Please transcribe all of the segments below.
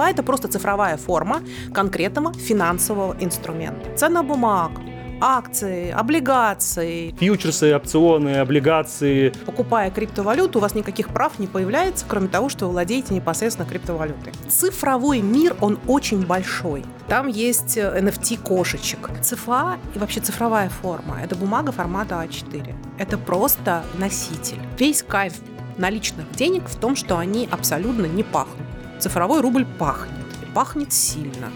ЦФА – это просто цифровая форма конкретного финансового инструмента. Цена бумаг, акции, облигации. Фьючерсы, опционы, облигации. Покупая криптовалюту, у вас никаких прав не появляется, кроме того, что вы владеете непосредственно криптовалютой. Цифровой мир, он очень большой. Там есть NFT э. ЦФА и вообще цифровая форма – это бумага формата А4. Это просто носитель. Весь кайф наличных денег в том, что они абсолютно не пахнут. Цифровой рубль пахнет. И пахнет сильно.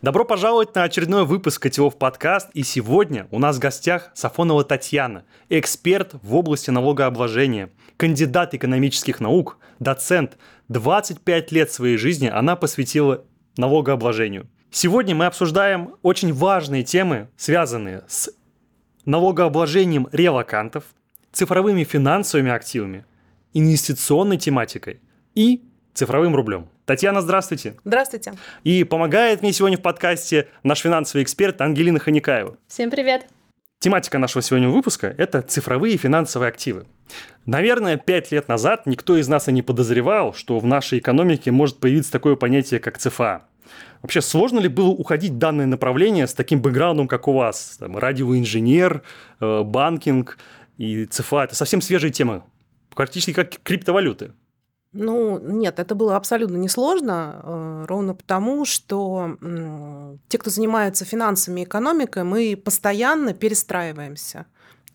Добро пожаловать на очередной выпуск Котелов подкаст. И сегодня у нас в гостях Сафонова Татьяна, эксперт в области налогообложения, кандидат экономических наук, доцент. 25 лет своей жизни она посвятила налогообложению. Сегодня мы обсуждаем очень важные темы, связанные с налогообложением релакантов, цифровыми финансовыми активами, инвестиционной тематикой и цифровым рублем. Татьяна, здравствуйте. Здравствуйте. И помогает мне сегодня в подкасте наш финансовый эксперт Ангелина Ханикаева. Всем привет. Тематика нашего сегодняшнего выпуска – это цифровые финансовые активы. Наверное, пять лет назад никто из нас и не подозревал, что в нашей экономике может появиться такое понятие, как ЦФА. Вообще, сложно ли было уходить в данное направление с таким бэкграундом, как у вас? Там, радиоинженер, э, банкинг и ЦФА – это совсем свежие темы, практически как криптовалюты. Ну, нет, это было абсолютно несложно, э, ровно потому, что те, кто занимается финансами и экономикой, мы постоянно перестраиваемся.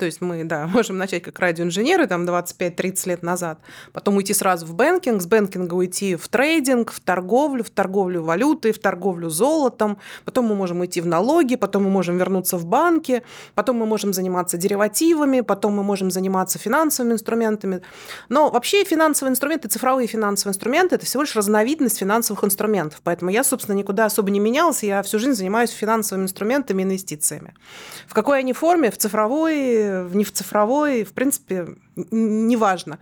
То есть мы, да, можем начать как радиоинженеры там 25-30 лет назад, потом уйти сразу в banking, с banking'а уйти в трейдинг, в торговлю, в торговлю валютой, в торговлю золотом, потом мы можем уйти в налоги, потом мы можем вернуться в банки, потом мы можем заниматься деривативами, потом мы можем заниматься финансовыми инструментами. Но вообще финансовые инструменты, цифровые финансовые инструменты – это всего лишь разновидность финансовых инструментов. Поэтому я, собственно, никуда особо не менялась, я всю жизнь занимаюсь финансовыми инструментами, инвестициями. В какой они форме? В цифровой, не в цифровой, в принципе, неважно.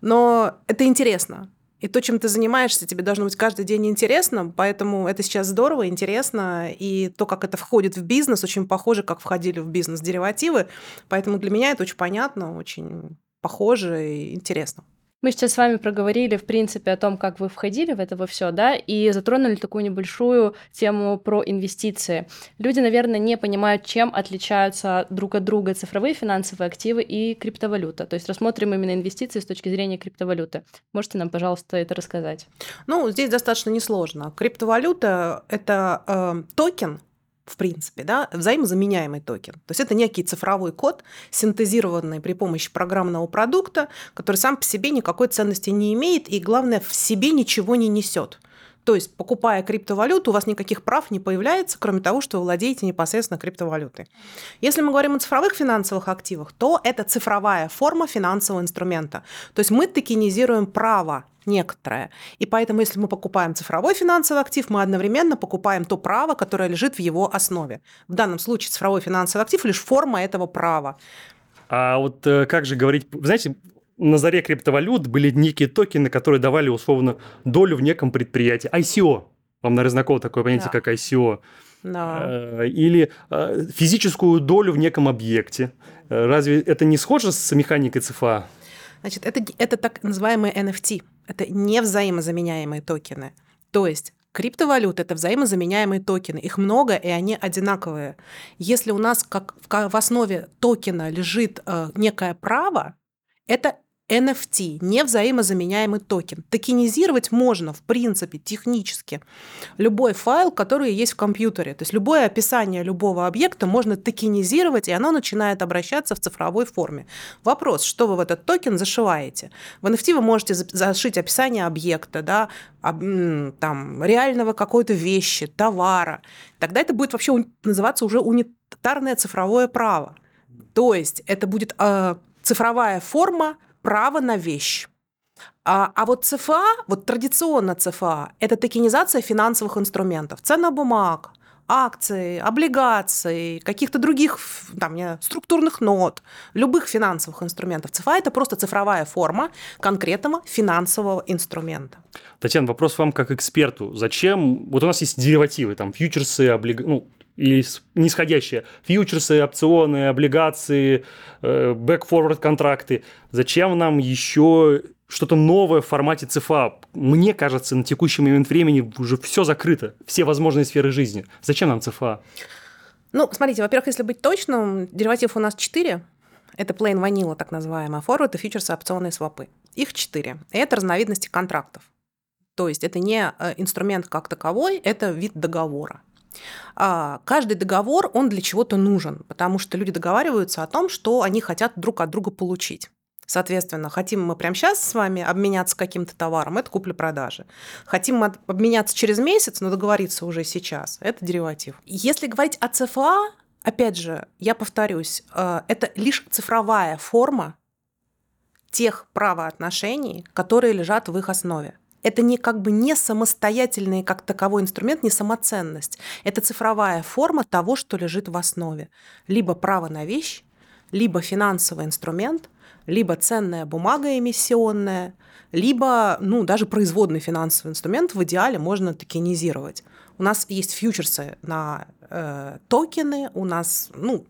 Но это интересно. И то, чем ты занимаешься, тебе должно быть каждый день интересно, поэтому это сейчас здорово, интересно, и то, как это входит в бизнес, очень похоже, как входили в бизнес деривативы, поэтому для меня это очень понятно, очень похоже и интересно. Мы сейчас с вами проговорили, в принципе, о том, как вы входили в это во все, да, и затронули такую небольшую тему про инвестиции. Люди, наверное, не понимают, чем отличаются друг от друга цифровые финансовые активы и криптовалюта. То есть рассмотрим именно инвестиции с точки зрения криптовалюты. Можете нам, пожалуйста, это рассказать? Ну, здесь достаточно несложно. Криптовалюта – это э, токен, в принципе, да, взаимозаменяемый токен. То есть это некий цифровой код, синтезированный при помощи программного продукта, который сам по себе никакой ценности не имеет и, главное, в себе ничего не несет. То есть, покупая криптовалюту, у вас никаких прав не появляется, кроме того, что вы владеете непосредственно криптовалютой. Если мы говорим о цифровых финансовых активах, то это цифровая форма финансового инструмента. То есть мы токенизируем право некоторое. И поэтому, если мы покупаем цифровой финансовый актив, мы одновременно покупаем то право, которое лежит в его основе. В данном случае цифровой финансовый актив лишь форма этого права. А вот э, как же говорить, знаете, на заре криптовалют были некие токены, которые давали условно долю в неком предприятии. ICO. Вам, наверное, знакомо такое понятие, да. как ICO. Да. Э, или э, физическую долю в неком объекте. Разве это не схоже с механикой ЦФА? Значит, это, это так называемые NFT. Это невзаимозаменяемые токены. То есть Криптовалюты – это взаимозаменяемые токены. Их много, и они одинаковые. Если у нас как в основе токена лежит э, некое право, это NFT, невзаимозаменяемый токен. Токенизировать можно, в принципе, технически, любой файл, который есть в компьютере. То есть любое описание любого объекта можно токенизировать, и оно начинает обращаться в цифровой форме. Вопрос, что вы в этот токен зашиваете? В NFT вы можете зашить описание объекта, да, там, реального какой-то вещи, товара. Тогда это будет вообще называться уже унитарное цифровое право. То есть это будет э, цифровая форма право на вещь. А, а вот ЦФА, вот традиционно ЦФА, это токенизация финансовых инструментов, цена бумаг, акции, облигаций, каких-то других там, не, структурных нот, любых финансовых инструментов. ЦФА – это просто цифровая форма конкретного финансового инструмента. Татьяна, вопрос вам как эксперту. Зачем? Вот у нас есть деривативы, там, фьючерсы, облиг... ну, или нисходящее. Фьючерсы, опционы, облигации, бэк-форвард контракты. Зачем нам еще что-то новое в формате ЦФА? Мне кажется, на текущий момент времени уже все закрыто, все возможные сферы жизни. Зачем нам ЦФА? Ну, смотрите, во-первых, если быть точным, дериватив у нас 4. Это plain vanilla, так называемая, форвард и фьючерсы, опционы и свопы. Их 4. И это разновидности контрактов. То есть это не э, инструмент как таковой, это вид договора. А, каждый договор, он для чего-то нужен, потому что люди договариваются о том, что они хотят друг от друга получить. Соответственно, хотим мы прямо сейчас с вами обменяться каким-то товаром, это купля-продажи. Хотим мы обменяться через месяц, но договориться уже сейчас, это дериватив. Если говорить о ЦФА, опять же, я повторюсь, э, это лишь цифровая форма тех правоотношений, которые лежат в их основе это не как бы не самостоятельный как таковой инструмент, не самоценность. Это цифровая форма того, что лежит в основе. Либо право на вещь, либо финансовый инструмент, либо ценная бумага эмиссионная, либо ну, даже производный финансовый инструмент в идеале можно токенизировать. У нас есть фьючерсы на э, токены, у нас, ну,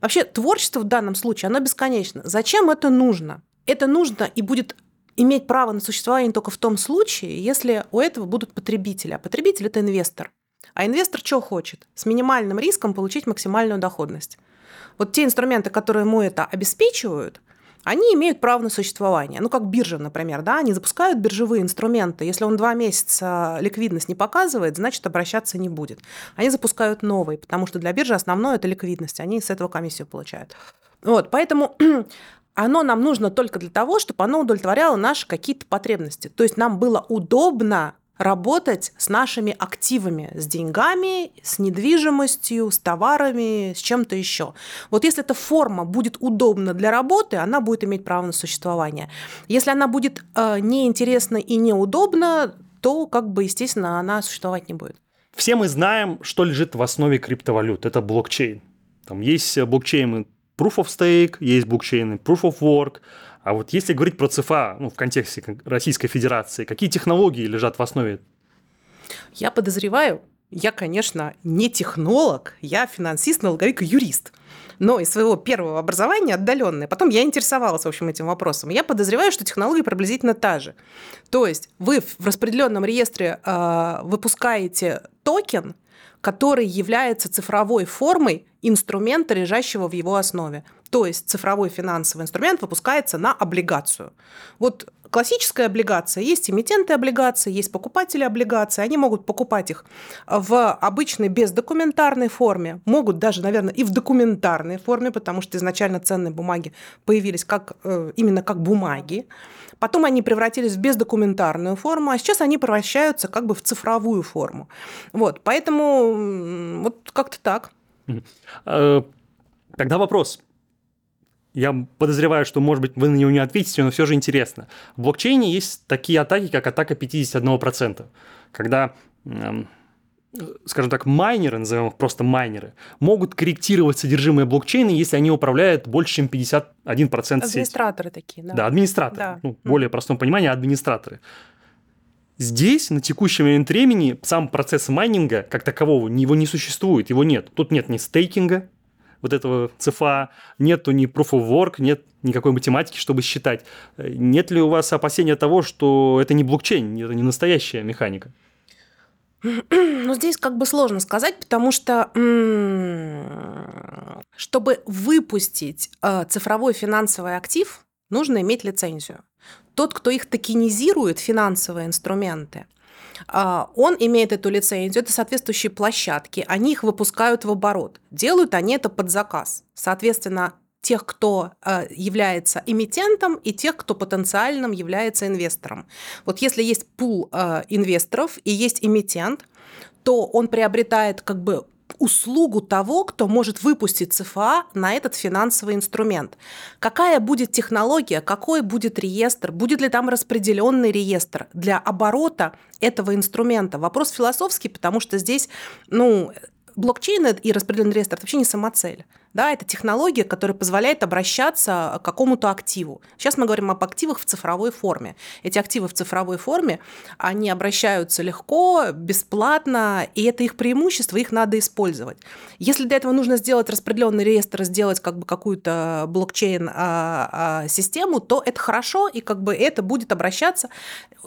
вообще творчество в данном случае, оно бесконечно. Зачем это нужно? Это нужно и будет иметь право на существование только в том случае, если у этого будут потребители. А потребитель – это инвестор. А инвестор что хочет? С минимальным риском получить максимальную доходность. Вот те инструменты, которые ему это обеспечивают, они имеют право на существование. Ну, как биржа, например, да, они запускают биржевые инструменты. Если он два месяца ликвидность не показывает, значит, обращаться не будет. Они запускают новые, потому что для биржи основное – это ликвидность. Они с этого комиссию получают. Вот, поэтому оно нам нужно только для того, чтобы оно удовлетворяло наши какие-то потребности. То есть нам было удобно работать с нашими активами, с деньгами, с недвижимостью, с товарами, с чем-то еще. Вот если эта форма будет удобна для работы, она будет иметь право на существование. Если она будет э, неинтересна и неудобна, то, как бы, естественно, она существовать не будет. Все мы знаем, что лежит в основе криптовалют. Это блокчейн. Там есть блокчейны Proof of Stake, есть блокчейны Proof of Work. А вот если говорить про ЦФА ну, в контексте Российской Федерации, какие технологии лежат в основе? Я подозреваю, я, конечно, не технолог, я финансист, налоговик и юрист. Но из своего первого образования отдаленное. Потом я интересовалась, в общем, этим вопросом. Я подозреваю, что технология приблизительно та же. То есть вы в распределенном реестре э, выпускаете токен, который является цифровой формой инструмента, лежащего в его основе. То есть цифровой финансовый инструмент выпускается на облигацию. Вот классическая облигация, есть эмитенты облигаций, есть покупатели облигаций, они могут покупать их в обычной бездокументарной форме, могут даже, наверное, и в документарной форме, потому что изначально ценные бумаги появились как, э, именно как бумаги. Потом они превратились в бездокументарную форму, а сейчас они превращаются как бы в цифровую форму. Вот, поэтому вот как-то так. Э, тогда вопрос. Я подозреваю, что, может быть, вы на него не ответите, но все же интересно. В блокчейне есть такие атаки, как атака 51%, когда эм, скажем так, майнеры, назовем их просто майнеры, могут корректировать содержимое блокчейна, если они управляют больше, чем 51% сети. Администраторы такие, да. Да, администраторы. Да. Ну, в более простом понимании администраторы. Здесь, на текущий момент времени, сам процесс майнинга, как такового, его не существует, его нет. Тут нет ни стейкинга, вот этого ЦФА, нету ни proof of work, нет никакой математики, чтобы считать. Нет ли у вас опасения того, что это не блокчейн, это не настоящая механика? Ну, здесь как бы сложно сказать, потому что чтобы выпустить э, цифровой финансовый актив, нужно иметь лицензию. Тот, кто их токенизирует, финансовые инструменты, а, он имеет эту лицензию, это соответствующие площадки, они их выпускают в оборот. Делают они это под заказ. Соответственно, тех, кто э, является эмитентом, и тех, кто потенциальным является инвестором. Вот если есть пул э, инвесторов и есть эмитент, то он приобретает как бы услугу того, кто может выпустить ЦФА на этот финансовый инструмент. Какая будет технология, какой будет реестр, будет ли там распределенный реестр для оборота этого инструмента. Вопрос философский, потому что здесь, ну, блокчейн и распределенный реестр – это вообще не самоцель. Да, это технология, которая позволяет обращаться к какому-то активу. Сейчас мы говорим об активах в цифровой форме. Эти активы в цифровой форме, они обращаются легко, бесплатно, и это их преимущество, их надо использовать. Если для этого нужно сделать распределенный реестр, сделать как бы какую-то блокчейн-систему, то это хорошо, и как бы это будет обращаться,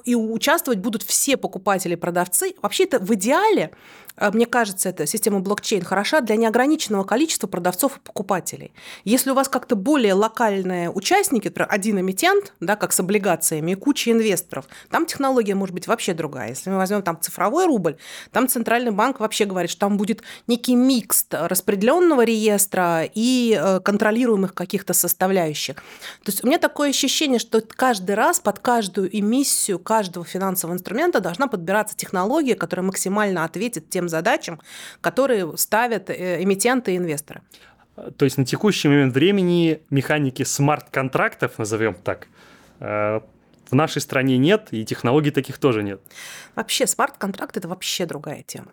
и участвовать будут все покупатели и продавцы. Вообще это в идеале а, мне кажется, эта система блокчейн хороша для неограниченного количества продавцов покупателей. Если у вас как-то более локальные участники, например, один эмитент, да, как с облигациями, и куча инвесторов, там технология может быть вообще другая. Если мы возьмем там цифровой рубль, там Центральный банк вообще говорит, что там будет некий микс распределенного реестра и э, контролируемых каких-то составляющих. То есть у меня такое ощущение, что каждый раз под каждую эмиссию каждого финансового инструмента должна подбираться технология, которая максимально ответит тем задачам, которые ставят э, эмитенты и инвесторы. То есть на текущий момент времени механики смарт-контрактов, назовем так, э, в нашей стране нет, и технологий таких тоже нет. Вообще, смарт-контракт – это вообще другая тема.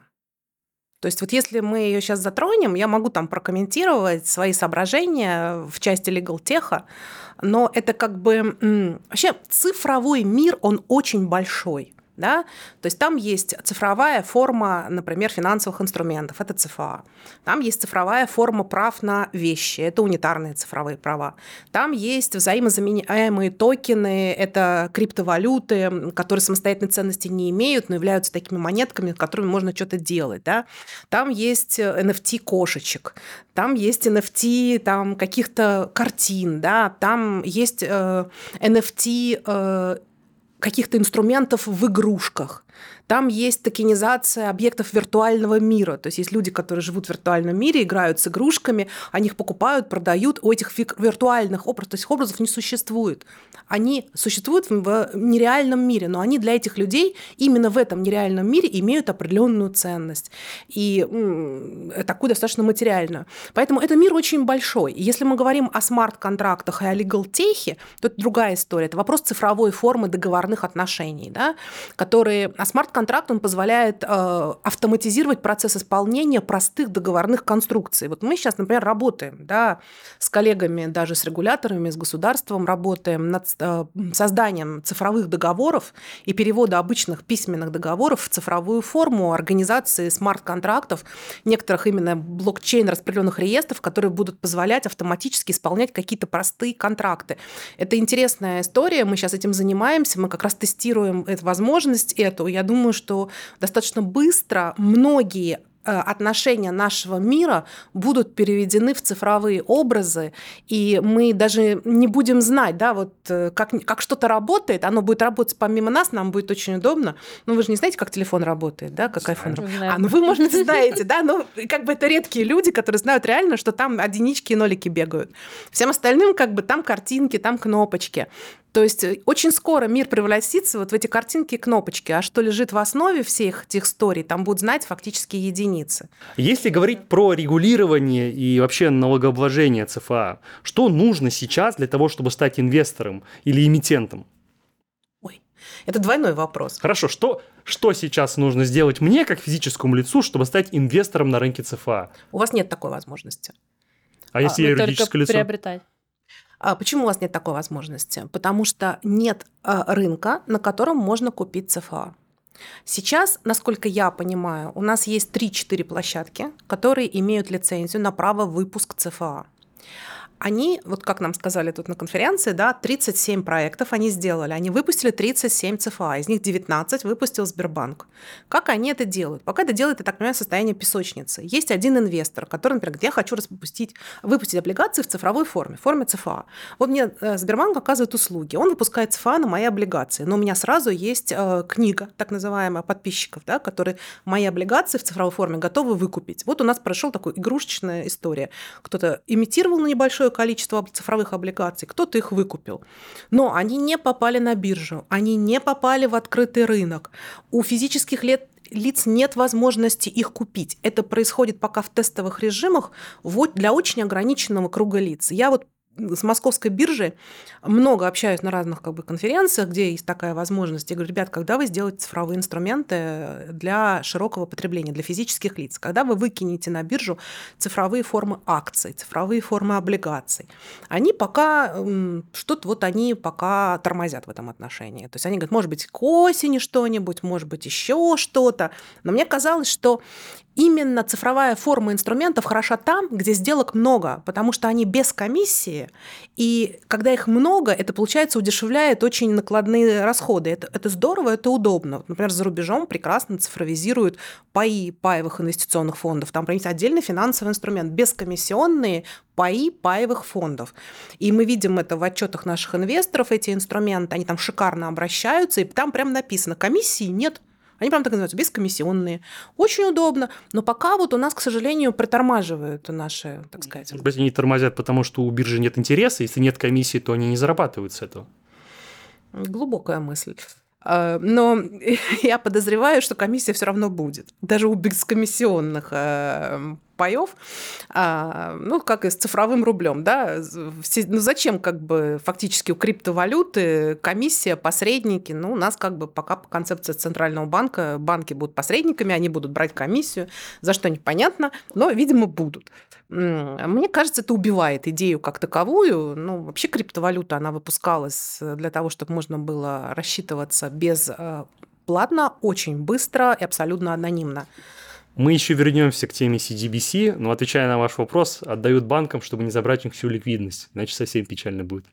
То есть вот если мы ее сейчас затронем, я могу там прокомментировать свои соображения в части legal теха, но это как бы вообще цифровой мир, он очень большой. Да? То есть там есть цифровая форма, например, финансовых инструментов, это ЦФА. Там есть цифровая форма прав на вещи, это унитарные цифровые права. Там есть взаимозаменяемые токены, это криптовалюты, которые самостоятельной ценности не имеют, но являются такими монетками, которыми можно что-то делать. Да? Там есть NFT кошечек, там есть NFT там, каких-то картин, да? там есть э, NFT э, каких-то инструментов в игрушках. Там есть токенизация объектов виртуального мира. То есть есть люди, которые живут в виртуальном мире, играют с игрушками, они их покупают, продают. У этих виртуальных образов, то есть образов не существует. Они существуют в нереальном мире, но они для этих людей именно в этом нереальном мире имеют определенную ценность. И такую достаточно материальную. Поэтому этот мир очень большой. И если мы говорим о смарт-контрактах и о legal техе, то это другая история. Это вопрос цифровой формы договорных отношений, да, которые... смарт контракт он позволяет э, автоматизировать процесс исполнения простых договорных конструкций. Вот мы сейчас, например, работаем да, с коллегами, даже с регуляторами, с государством, работаем над э, созданием цифровых договоров и перевода обычных письменных договоров в цифровую форму организации смарт-контрактов, некоторых именно блокчейн распределенных реестров, которые будут позволять автоматически исполнять какие-то простые контракты. Это интересная история, мы сейчас этим занимаемся, мы как раз тестируем эту возможность эту. Я думаю, что достаточно быстро многие э, отношения нашего мира будут переведены в цифровые образы, и мы даже не будем знать, да, вот э, как, как что-то работает, оно будет работать помимо нас, нам будет очень удобно. Ну, вы же не знаете, как телефон работает, да, как iPhone работает. А, ну вы, может, знаете, да, но как бы это редкие люди, которые знают реально, что там единички и нолики бегают. Всем остальным как бы там картинки, там кнопочки. То есть э, очень скоро мир превратится вот в эти картинки и кнопочки, а что лежит в основе всех этих историй, там будут знать фактически единицы. Если говорить про регулирование и вообще налогообложение ЦФА, что нужно сейчас для того, чтобы стать инвестором или эмитентом? Ой, это двойной вопрос. Хорошо, что, что сейчас нужно сделать мне, как физическому лицу, чтобы стать инвестором на рынке ЦФА? У вас нет такой возможности. А, а если я юридическое лицо? приобретать. А почему у вас нет такой возможности? Потому что нет а, рынка, на котором можно купить ЦФА. Сейчас, насколько я понимаю, у нас есть 3-4 площадки, которые имеют лицензию на право выпуск ЦФА они, вот как нам сказали тут на конференции, да, 37 проектов они сделали. Они выпустили 37 ЦФА, из них 19 выпустил Сбербанк. Как они это делают? Пока это делает, я так понимаю, состояние песочницы. Есть один инвестор, который, например, где я хочу выпустить, выпустить облигации в цифровой форме, в форме ЦФА. Вот мне э, Сбербанк оказывает услуги. Он выпускает ЦФА на мои облигации, но у меня сразу есть э, книга, так называемая, подписчиков, да, которые мои облигации в цифровой форме готовы выкупить. Вот у нас прошел такой игрушечная история. Кто-то имитировал на небольшое количество цифровых облигаций, кто-то их выкупил. Но они не попали на биржу, они не попали в открытый рынок. У физических лет лиц нет возможности их купить. Это происходит пока в тестовых режимах для очень ограниченного круга лиц. Я вот с московской биржей много общаюсь на разных как бы, конференциях, где есть такая возможность. Я говорю, ребят, когда вы сделаете цифровые инструменты для широкого потребления, для физических лиц, когда вы выкинете на биржу цифровые формы акций, цифровые формы облигаций, они пока, что-то вот они пока тормозят в этом отношении. То есть они говорят, может быть, к осени что-нибудь, может быть, еще что-то. Но мне казалось, что именно цифровая форма инструментов хороша там, где сделок много, потому что они без комиссии, и когда их много, это, получается, удешевляет очень накладные расходы. Это, это здорово, это удобно. Например, за рубежом прекрасно цифровизируют паи паевых инвестиционных фондов. Там, например, отдельный финансовый инструмент, бескомиссионные паи паевых фондов. И мы видим это в отчетах наших инвесторов, эти инструменты, они там шикарно обращаются, и там прям написано, комиссии нет, они прям так называются, бескомиссионные. Очень удобно. Но пока вот у нас, к сожалению, притормаживают наши, так сказать. Может быть, они тормозят, потому что у биржи нет интереса. Если нет комиссии, то они не зарабатывают с этого. Глубокая мысль. А, но я подозреваю, что комиссия все равно будет. Даже у бескомиссионных э, паев, а, ну, как и с цифровым рублем, да, все, ну, зачем как бы фактически у криптовалюты комиссия, посредники, ну, у нас как бы пока по концепции Центрального банка банки будут посредниками, они будут брать комиссию, за что непонятно, но, видимо, будут. Мне кажется, это убивает идею как таковую. Ну, вообще криптовалюта, она выпускалась для того, чтобы можно было рассчитываться без э, платно, очень быстро и абсолютно анонимно. Мы еще вернемся к теме CDBC, но отвечая на ваш вопрос, отдают банкам, чтобы не забрать у них всю ликвидность, иначе совсем печально будет.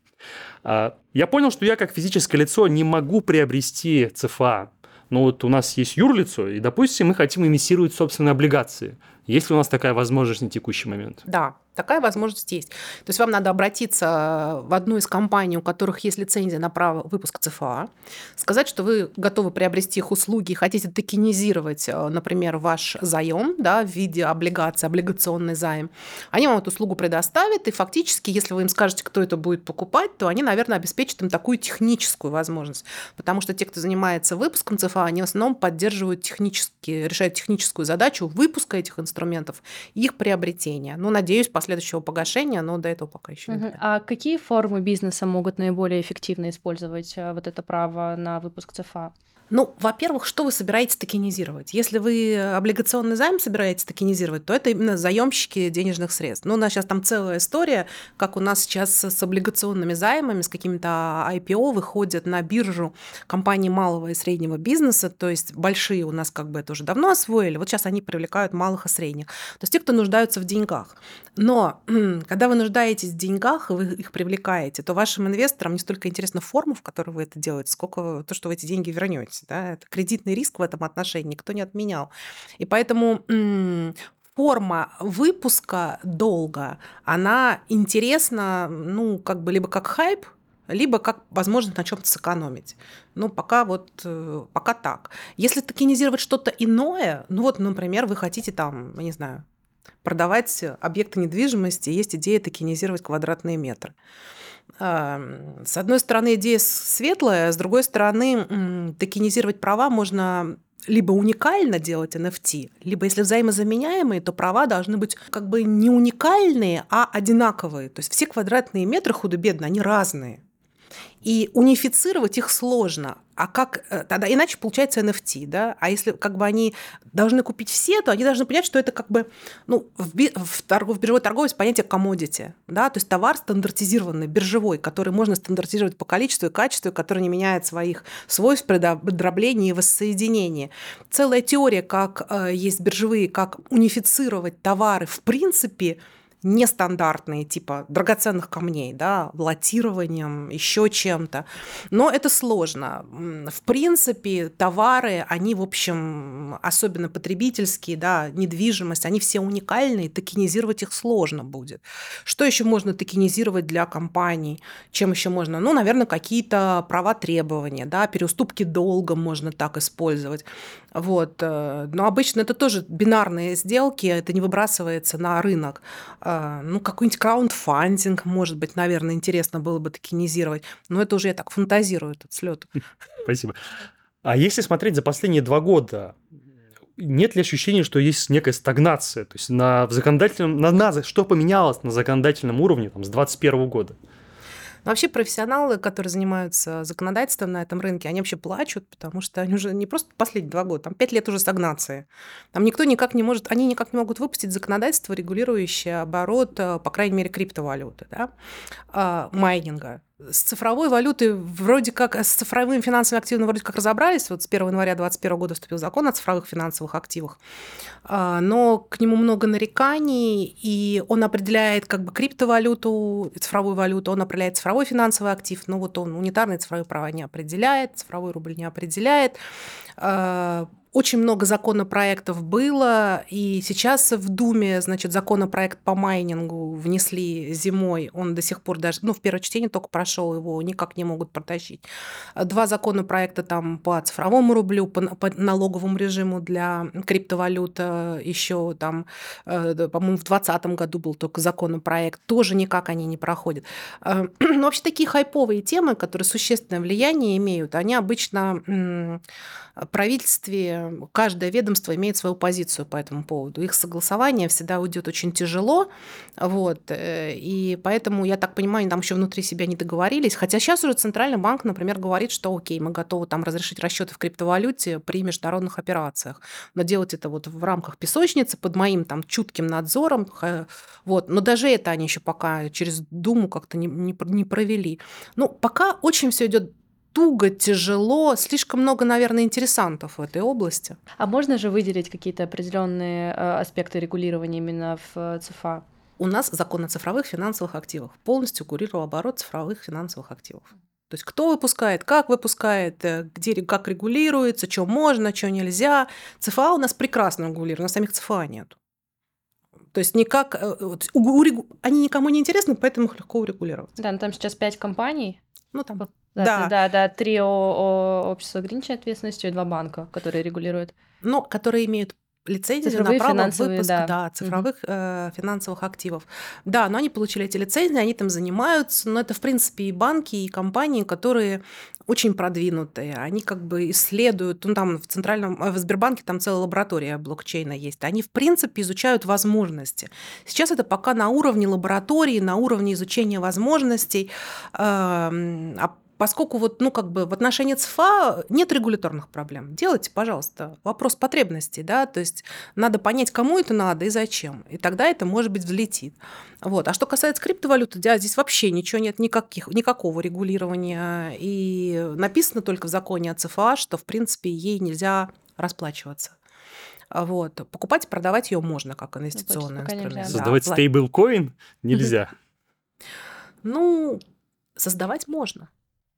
А, я понял, что я как физическое лицо не могу приобрести ЦФА, но вот у нас есть юрлицо, и, допустим, мы хотим инвестировать в собственные облигации. Есть ли у нас такая возможность на текущий момент? Да, Такая возможность есть. То есть вам надо обратиться в одну из компаний, у которых есть лицензия на право выпуска ЦФА, сказать, что вы готовы приобрести их услуги, хотите токенизировать, э, например, ваш заем да, в виде облигации, облигационный займ. Они вам эту услугу предоставят, и фактически, если вы им скажете, кто это будет покупать, то они, наверное, обеспечат им такую техническую возможность. Потому что те, кто занимается выпуском ЦФА, они в основном поддерживают технически, решают техническую задачу выпуска этих инструментов и их приобретения. Ну, надеюсь, последующего погашения, но до этого пока еще не. А какие формы бизнеса могут наиболее эффективно использовать э, вот это право на выпуск ЦФА? Ну, во-первых, что вы собираетесь токенизировать? Если вы облигационный займ собираетесь токенизировать, то это именно заемщики денежных средств. Ну, у нас сейчас там целая история, как у нас сейчас с облигационными займами, с какими-то IPO выходят на биржу компании малого и среднего бизнеса, то есть большие у нас как бы это уже давно освоили, вот сейчас они привлекают малых и средних. То есть те, кто нуждаются в деньгах. Но когда вы нуждаетесь в деньгах, и вы их привлекаете, то вашим инвесторам не столько интересна форма, в которой вы это делаете, сколько то, что вы эти деньги вернете есть, да, это кредитный риск в этом отношении никто не отменял. И поэтому форма выпуска долга, она интересна, ну, как бы либо как хайп, либо как возможность на чем-то сэкономить. Ну, пока вот, э, пока так. Если токенизировать что-то иное, ну вот, например, вы хотите там, я не знаю, продавать объекты недвижимости, есть идея токенизировать квадратные метры. С одной стороны, идея светлая, с другой стороны, токенизировать права можно либо уникально делать NFT, либо если взаимозаменяемые, то права должны быть как бы не уникальные, а одинаковые. То есть все квадратные метры худо-бедно, они разные. И унифицировать их сложно. А как э, тогда иначе получается NFT, да? А если как бы они должны купить все, то они должны понять, что это как бы ну в, би, в, торгов, в биржевой торговле понятие commodity, да, то есть товар стандартизированный, биржевой, который можно стандартизировать по количеству и качеству, который не меняет своих свойств при дроблении и воссоединении. Целая теория, как э, есть биржевые, как унифицировать товары в принципе нестандартные, типа драгоценных камней, да, латированием, еще чем-то. Но это сложно. В принципе, товары, они, в общем, особенно потребительские, да, недвижимость, они все уникальные, токенизировать их сложно будет. Что еще можно токенизировать для компаний? Чем еще можно? Ну, наверное, какие-то права требования, да, переуступки долга можно так использовать. Вот. Э, но обычно это тоже бинарные сделки, это не выбрасывается на рынок. Э, ну, какой-нибудь краундфандинг, может быть, наверное, интересно было бы токенизировать. Но это уже я так фантазирую, этот слет. Спасибо. А если смотреть за последние два года, нет ли ощущения, что есть некая стагнация? То есть на законодательном, на, на что поменялось на законодательном уровне там, с 2021 года? Но вообще профессионалы, которые занимаются законодательством на этом рынке, они вообще плачут, потому что они уже не просто последние два года, там пять лет уже стагнации. Там никто никак не может, они никак не могут выпустить законодательство, регулирующее оборот, э, по крайней мере, криптовалюты, да, а, майнинга с цифровой валютой вроде как, с цифровыми финансовыми активами вроде как разобрались. Вот с 1 января 2021 года вступил закон о цифровых финансовых активах. А, но к нему много нареканий, и он определяет как бы криптовалюту, цифровую валюту, он определяет цифровой финансовый актив, но вот он унитарные цифровые права не определяет, цифровой рубль не определяет. А, очень много законопроектов было, и сейчас в Думе, значит, законопроект по майнингу внесли зимой, он до сих пор даже, ну, в первое чтение только прошел, его никак не могут протащить. Два законопроекта там по цифровому рублю, по, по налоговому режиму для криптовалют еще там, э, по-моему, в 2020 году был только законопроект, тоже никак они не проходят. Э, ну, вообще такие хайповые темы, которые существенное влияние имеют, они обычно правительстве каждое ведомство имеет свою позицию по этому поводу. Их согласование всегда уйдет очень тяжело. Вот, э, и поэтому, я так понимаю, они там еще внутри себя не договорились. Хотя сейчас уже Центральный банк, например, говорит, что окей, мы готовы там разрешить расчеты в криптовалюте при международных операциях. Но делать это вот в рамках песочницы под моим там чутким надзором. Вот. Но даже это они еще пока через Думу как-то не, не, не провели. Ну, пока очень все идет туго, тяжело, слишком много, наверное, интересантов в этой области. А можно же выделить какие-то определенные э, аспекты регулирования именно в э, ЦФА? У нас закон о цифровых финансовых активах полностью курировал оборот цифровых финансовых активов. То есть кто выпускает, как выпускает, э, где, как регулируется, что можно, что нельзя. ЦФА у нас прекрасно регулирует, у нас самих ЦФА нет. То есть никак, они никому не интересны, поэтому их легко урегулировать. Да, но там сейчас пять компаний. Ну, там да, да, да, да три общества ограниченной ответственностью и два банка, которые регулируют. Но которые имеют лицензию цифровые на право выпуска да. Да, цифровых угу. э, финансовых активов. Да, но они получили эти лицензии, они там занимаются, но это, в принципе, и банки, и компании, которые очень продвинутые, они как бы исследуют, ну там в центральном, э, в Сбербанке там целая лаборатория блокчейна есть, они, в принципе, изучают возможности. Сейчас это пока на уровне лаборатории, на уровне изучения возможностей, э, поскольку вот, ну, как бы в отношении ЦФА нет регуляторных проблем. Делайте, пожалуйста. Вопрос потребностей, да, то есть надо понять, кому это надо и зачем. И тогда это, может быть, взлетит. Вот. А что касается криптовалюты, да, здесь вообще ничего нет, никаких, никакого регулирования. И написано только в законе о ЦФА, что, в принципе, ей нельзя расплачиваться. Вот. Покупать и продавать ее можно как ну, инвестиционный ну, инструмент. Нельзя. Создавать да, стейблкоин нельзя. Ну, создавать можно.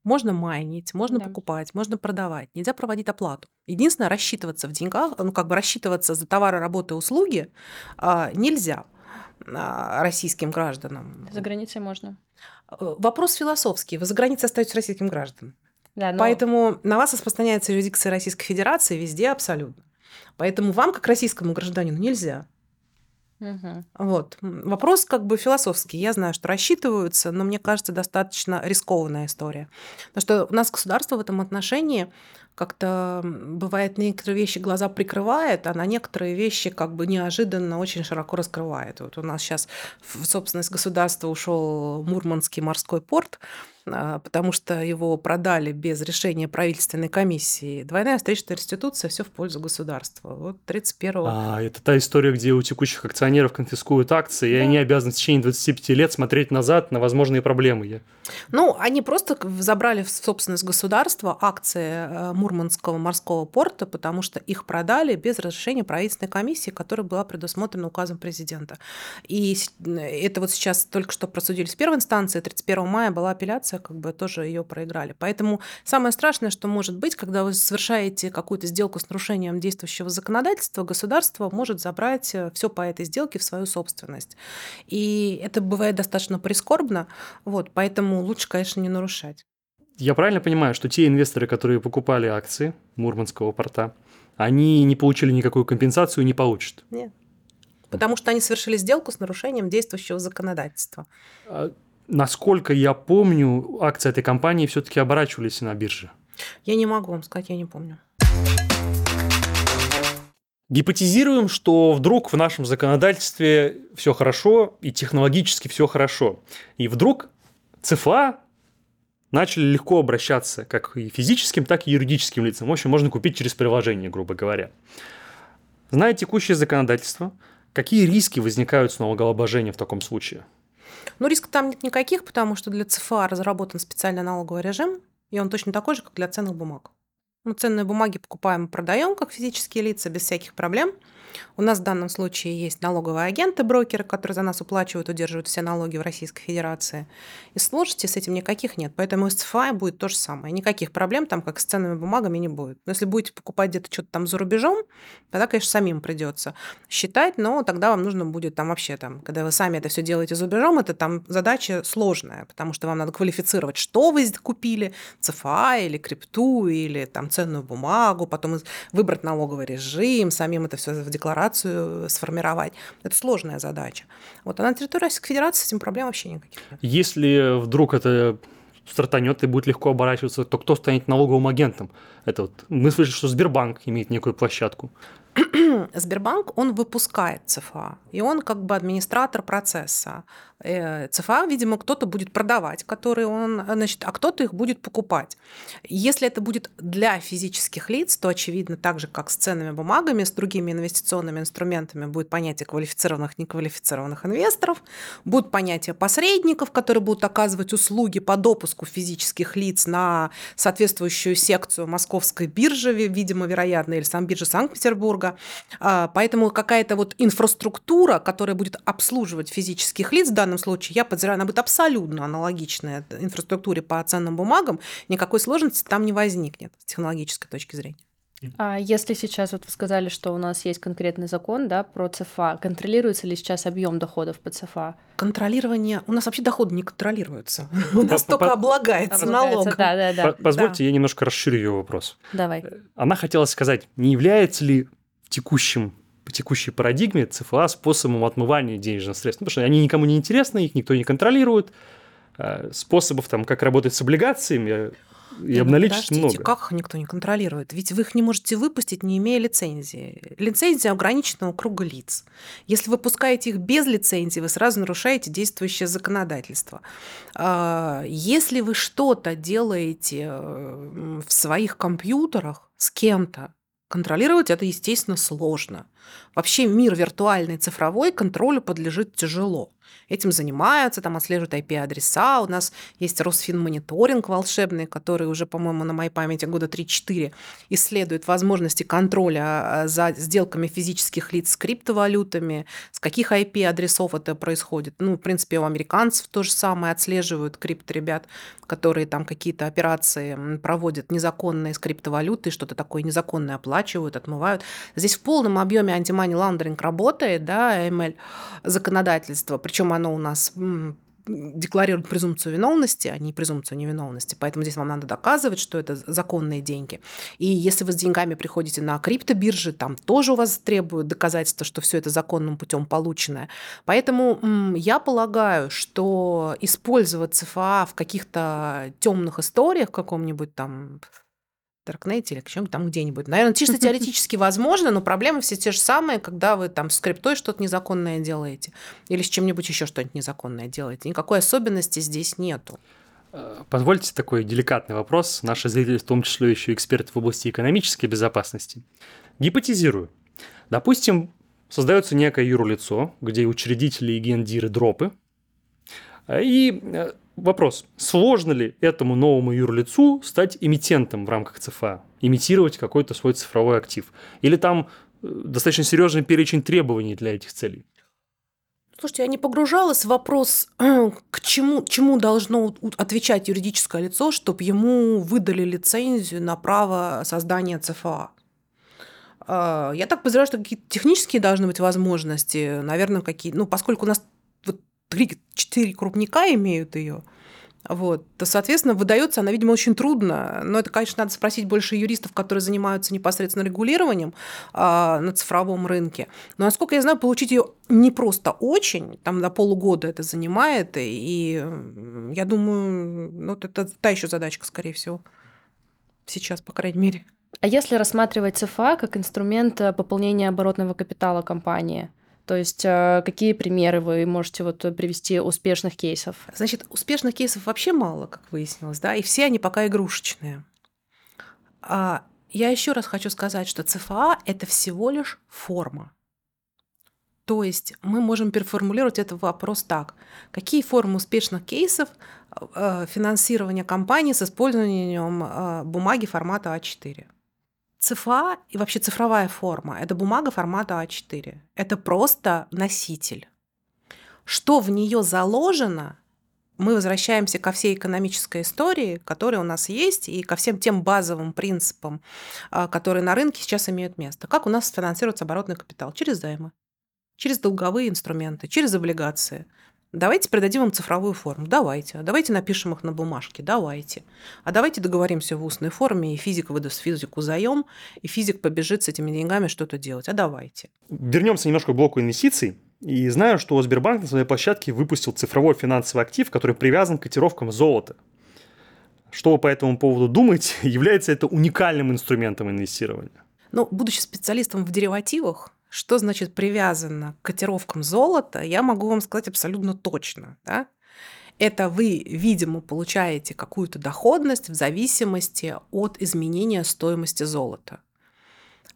Можно майнить, можно Да. покупать, можно продавать. Нельзя проводить оплату. Единственное, рассчитываться в деньгах, ну, как бы рассчитываться за товары, работы, услуги а, нельзя а, российским гражданам. За границей можно. Э, вопрос философский. Вы за границей остаетесь российским гражданам. Да, но Поэтому на вас распространяется юрисдикция Российской Федерации везде абсолютно. Поэтому вам, как российскому гражданину, нельзя. Мгм. Вот. Вопрос как бы философский. Я знаю, что рассчитываются, но мне кажется, достаточно рискованная история. Потому что у нас государство в этом отношении как-то бывает некоторые вещи глаза прикрывает, а на некоторые вещи как бы неожиданно очень широко раскрывает. Вот у нас сейчас в собственность государства ушел Мурманский морской порт, потому что его продали без решения правительственной комиссии. Двойная встречная реституция, все в пользу государства. Вот 31-го. А, это та история, где у текущих акционеров конфискуют акции, да. и они обязаны в течение 25 лет смотреть назад на возможные проблемы. Ну, они просто забрали в собственность государства акции э, Мурманского морского порта, потому что их продали без разрешения правительственной комиссии, которая была предусмотрена указом президента. И это вот сейчас только что просудили с первой инстанции, 31 мая была апелляция акция, как бы тоже ее проиграли. Поэтому самое страшное, что может быть, когда вы совершаете какую-то сделку с нарушением действующего законодательства, государство может забрать э, все по этой сделке в свою собственность. И это бывает достаточно прискорбно, вот, поэтому лучше, конечно, не нарушать. Я правильно понимаю, что те инвесторы, которые покупали акции Мурманского порта, они не получили никакую компенсацию и не получат? Нет. Потому что они совершили сделку с нарушением действующего законодательства. Насколько я помню, акции этой компании все-таки оборачивались на бирже. Я не могу вам сказать, я не помню. Гипотезируем, что вдруг в нашем законодательстве все хорошо и технологически все хорошо. И вдруг ЦФА начали легко обращаться как и физическим, так и юридическим лицам. В общем, можно купить через приложение, грубо говоря. Зная текущее законодательство, какие риски возникают с налогообложением в таком случае? Ну, риска там нет никаких, потому что для ЦФА разработан специальный налоговый режим, и он точно такой же, как для ценных бумаг. Мы ценные бумаги покупаем и продаем как физические лица без всяких проблем – у нас в данном случае есть налоговые агенты, брокеры, которые за нас уплачивают, удерживают все налоги в Российской Федерации. И сложности с этим никаких нет. Поэтому с ЦФА будет то же самое. Никаких проблем там, как с ценными бумагами, не будет. Но если будете покупать где-то что-то там за рубежом, тогда, конечно, самим придется считать, но тогда вам нужно будет там вообще там, когда вы сами это все делаете за рубежом, это там задача сложная, потому что вам надо квалифицировать, что вы купили, ЦФА или крипту, или там ценную бумагу, потом выбрать налоговый режим, самим это все в декларацию сформировать. Это сложная задача. Вот, а на территории Российской Федерации с этим проблем вообще никаких нет. Если вдруг это стартанет и будет легко оборачиваться, то кто станет налоговым агентом? Это вот мы слышали, что Сбербанк имеет некую площадку. Сбербанк, он выпускает ЦФА, и он как бы администратор процесса. Э, ЦФА, видимо, кто-то будет продавать, который он, значит, а кто-то их будет покупать. Если это будет для физических лиц, то, очевидно, так же, как с ценными бумагами, с другими инвестиционными инструментами, будет понятие квалифицированных, неквалифицированных инвесторов, будут понятия посредников, которые будут оказывать услуги по допуску физических лиц на соответствующую секцию московской биржи, видимо, вероятно, или сам биржа Санкт-Петербурга. А, поэтому какая-то вот инфраструктура, которая будет обслуживать физических лиц в данном случае, я подозреваю, она будет абсолютно аналогичная инфраструктуре по ценным бумагам, никакой сложности там не возникнет с технологической точки зрения. А если сейчас вот вы сказали, что у нас есть конкретный закон, да, про ЦФА, контролируется ли сейчас объем доходов по ЦФА? Контролирование, у нас вообще доходы не контролируются, у нас только облагается налог. Да, да, да. Позвольте, я немножко расширю ее вопрос. Давай. Она хотела сказать, не является ли текущем по текущей парадигме ЦФА способом отмывания денежных средств. Ну, потому что они никому не интересны, их никто не контролирует. А, способов, там, как работать с облигациями и обналичить много. как их никто не контролирует? Ведь вы их не можете выпустить, не имея лицензии. Лицензия ограниченного круга лиц. Если вы пускаете их без лицензии, вы сразу нарушаете действующее законодательство. А, если вы что-то делаете э, в своих компьютерах с кем-то, Контролировать это, естественно, сложно. Вообще мир виртуальный цифровой контролю подлежит тяжело. Этим занимаются, там отслеживают IP-адреса. У нас есть Росфинмониторинг волшебный, который уже, по-моему, на моей памяти года 3-4 исследует возможности контроля а, за сделками физических лиц с криптовалютами, с каких IP-адресов это происходит. Ну, в принципе, у американцев то же самое отслеживают крипто-ребят, которые там какие-то операции проводят незаконные с криптовалютой, что-то такое незаконное оплачивают, отмывают. Здесь в полном объеме антимани лаундеринг работает, да, ML законодательство, причем оно у нас декларируют презумпцию виновности, а не презумпцию невиновности. Поэтому здесь вам надо доказывать, что это законные деньги. И если вы с деньгами приходите на криптобиржи, там тоже у вас требуют доказательства, что все это законным путем полученное. Поэтому я полагаю, что использовать ЦФА в каких-то темных историях, каком-нибудь там Даркнете или чем там где-нибудь. Наверное, чисто теоретически возможно, но проблемы все те же самые, когда вы там с криптой что-то незаконное делаете или с чем-нибудь еще что-нибудь незаконное делаете. Никакой особенности здесь нету. Э, позвольте такой деликатный вопрос. Наши зрители, в том числе еще эксперты в области экономической безопасности. Гипотезирую. Допустим, создается некое юрлицо, где учредители и гендиры дропы, и э, Вопрос. Сложно ли этому новому юрлицу стать эмитентом в рамках ЦФА? Имитировать какой-то свой цифровой актив? Или там э, достаточно серьезный перечень требований для этих целей? Слушайте, я не погружалась в вопрос, к чему, чему должно отвечать юридическое лицо, чтобы ему выдали лицензию на право создания ЦФА. А, я так подозреваю, что какие-то технические должны быть возможности, наверное, какие, ну, поскольку у нас три-четыре крупника имеют ее, вот, то, соответственно, выдается она, видимо, очень трудно. Но это, конечно, надо спросить больше юристов, которые занимаются непосредственно регулированием а, на цифровом рынке. Но, насколько я знаю, получить ее не просто очень, там до полугода это занимает, и я думаю, ну, это та еще задачка, скорее всего. Сейчас, по крайней мере. А если рассматривать ЦФА как инструмент э, пополнения оборотного капитала компании, то есть э, какие примеры вы можете вот привести успешных кейсов? Значит, успешных кейсов вообще мало, как выяснилось, да, и все они пока игрушечные. А я еще раз хочу сказать, что ЦФА – это всего лишь форма. То есть мы можем переформулировать этот вопрос так. Какие формы успешных кейсов э, финансирования компании с использованием э, бумаги формата А4? ЦФА и вообще цифровая форма – это бумага формата А4. Это просто носитель. Что в нее заложено, мы возвращаемся ко всей экономической истории, которая у нас есть, и ко всем тем базовым принципам, а, которые на рынке сейчас имеют место. Как у нас финансируется оборотный капитал? Через займы, через долговые инструменты, через облигации – Давайте придадим им цифровую форму. Давайте. А давайте напишем их на бумажке. Давайте. А давайте договоримся в устной форме, и физик выдаст физику заем, и физик побежит с этими деньгами что-то делать. А давайте. Вернемся немножко к блоку инвестиций. И знаю, что Сбербанк на своей площадке выпустил цифровой финансовый актив, который привязан к котировкам золота. Что вы по этому поводу думаете? Является это уникальным инструментом инвестирования? Ну, будучи специалистом в деривативах, что значит привязано к котировкам золота, я могу вам сказать абсолютно точно. Да? Это вы, видимо, получаете какую-то доходность в зависимости от изменения стоимости золота.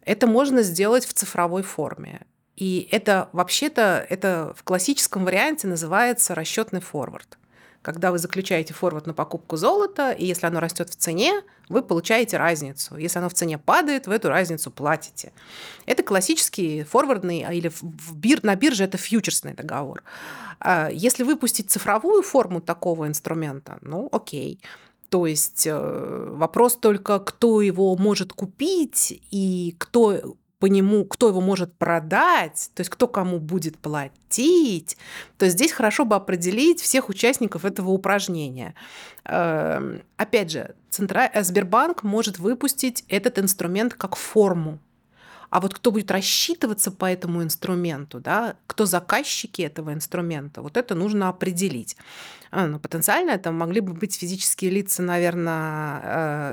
Это можно сделать в цифровой форме. И это вообще-то это в классическом варианте называется расчетный форвард когда вы заключаете форвард на покупку золота, и если оно растет в цене, вы получаете разницу. Если оно в цене падает, вы эту разницу платите. Это классический форвардный, а, или в бир, на бирже это фьючерсный договор. А, если выпустить цифровую форму такого инструмента, ну окей. То есть э, вопрос только, кто его может купить и кто по нему, кто его может продать, то есть кто кому будет платить, то здесь хорошо бы определить всех участников этого упражнения. Эм, опять же, Центра... Э, Сбербанк может выпустить этот инструмент как форму. А вот кто будет рассчитываться по этому инструменту, да, кто заказчики этого инструмента, вот это нужно определить. А, ну, потенциально это могли бы быть физические лица, наверное,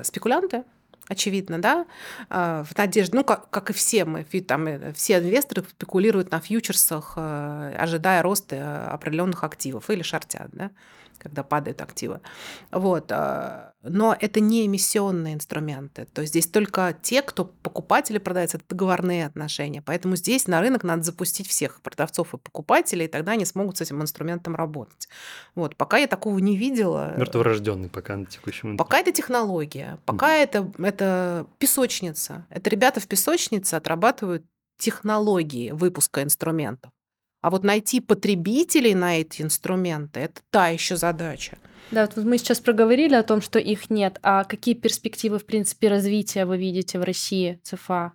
э, спекулянты, очевидно, да, а, в надежде, ну, как, как и все мы, там, э, все инвесторы спекулируют на фьючерсах, э, ожидая роста э, определенных активов или шортят, да когда падают активы. Вот. А, но это не эмиссионные инструменты. То есть здесь только те, кто покупатели продаются, это договорные отношения. Поэтому здесь на рынок надо запустить всех продавцов и покупателей, и тогда они смогут с этим инструментом работать. Вот. Пока я такого не видела. Мертворожденный пока на текущем момент. Пока это технология, пока mm. это, это песочница. Это ребята в песочнице отрабатывают технологии выпуска инструментов. А вот найти потребителей на эти инструменты – это та еще задача. Да, вот мы сейчас проговорили о том, что их нет. А какие перспективы, в принципе, развития вы видите в России ЦФА?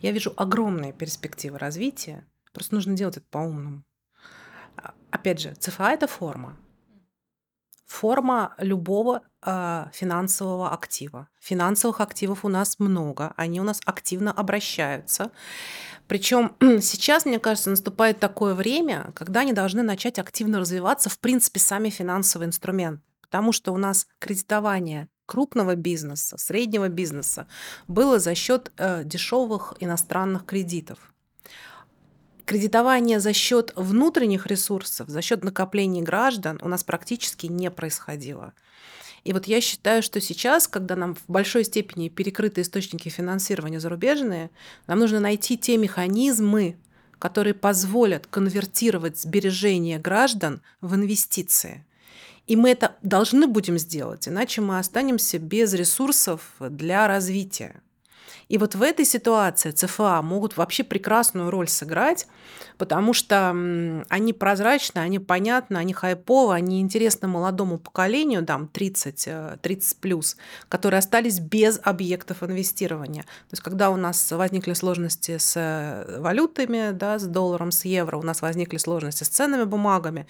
Я вижу огромные перспективы развития. Просто нужно делать это по-умному. А, опять же, ЦФА – это форма. Форма любого финансового актива. Финансовых активов у нас много, они у нас активно обращаются. Причем сейчас, мне кажется, наступает такое время, когда они должны начать активно развиваться, в принципе, сами финансовые инструменты. Потому что у нас кредитование крупного бизнеса, среднего бизнеса было за счет э, дешевых иностранных кредитов. Кредитование за счет внутренних ресурсов, за счет накоплений граждан у нас практически не происходило. И вот я считаю, что сейчас, когда нам в большой степени перекрыты источники финансирования зарубежные, нам нужно найти те механизмы, которые позволят конвертировать сбережения граждан в инвестиции. И мы это должны будем сделать, иначе мы останемся без ресурсов для развития. И вот в этой ситуации ЦФА могут вообще прекрасную роль сыграть, потому что они прозрачны, они понятны, они хайповы, они интересны молодому поколению, там 30, 30 э, плюс, которые остались без объектов инвестирования. То есть когда у нас возникли сложности с э, валютами, да, с долларом, с евро, у нас возникли сложности с ценными бумагами,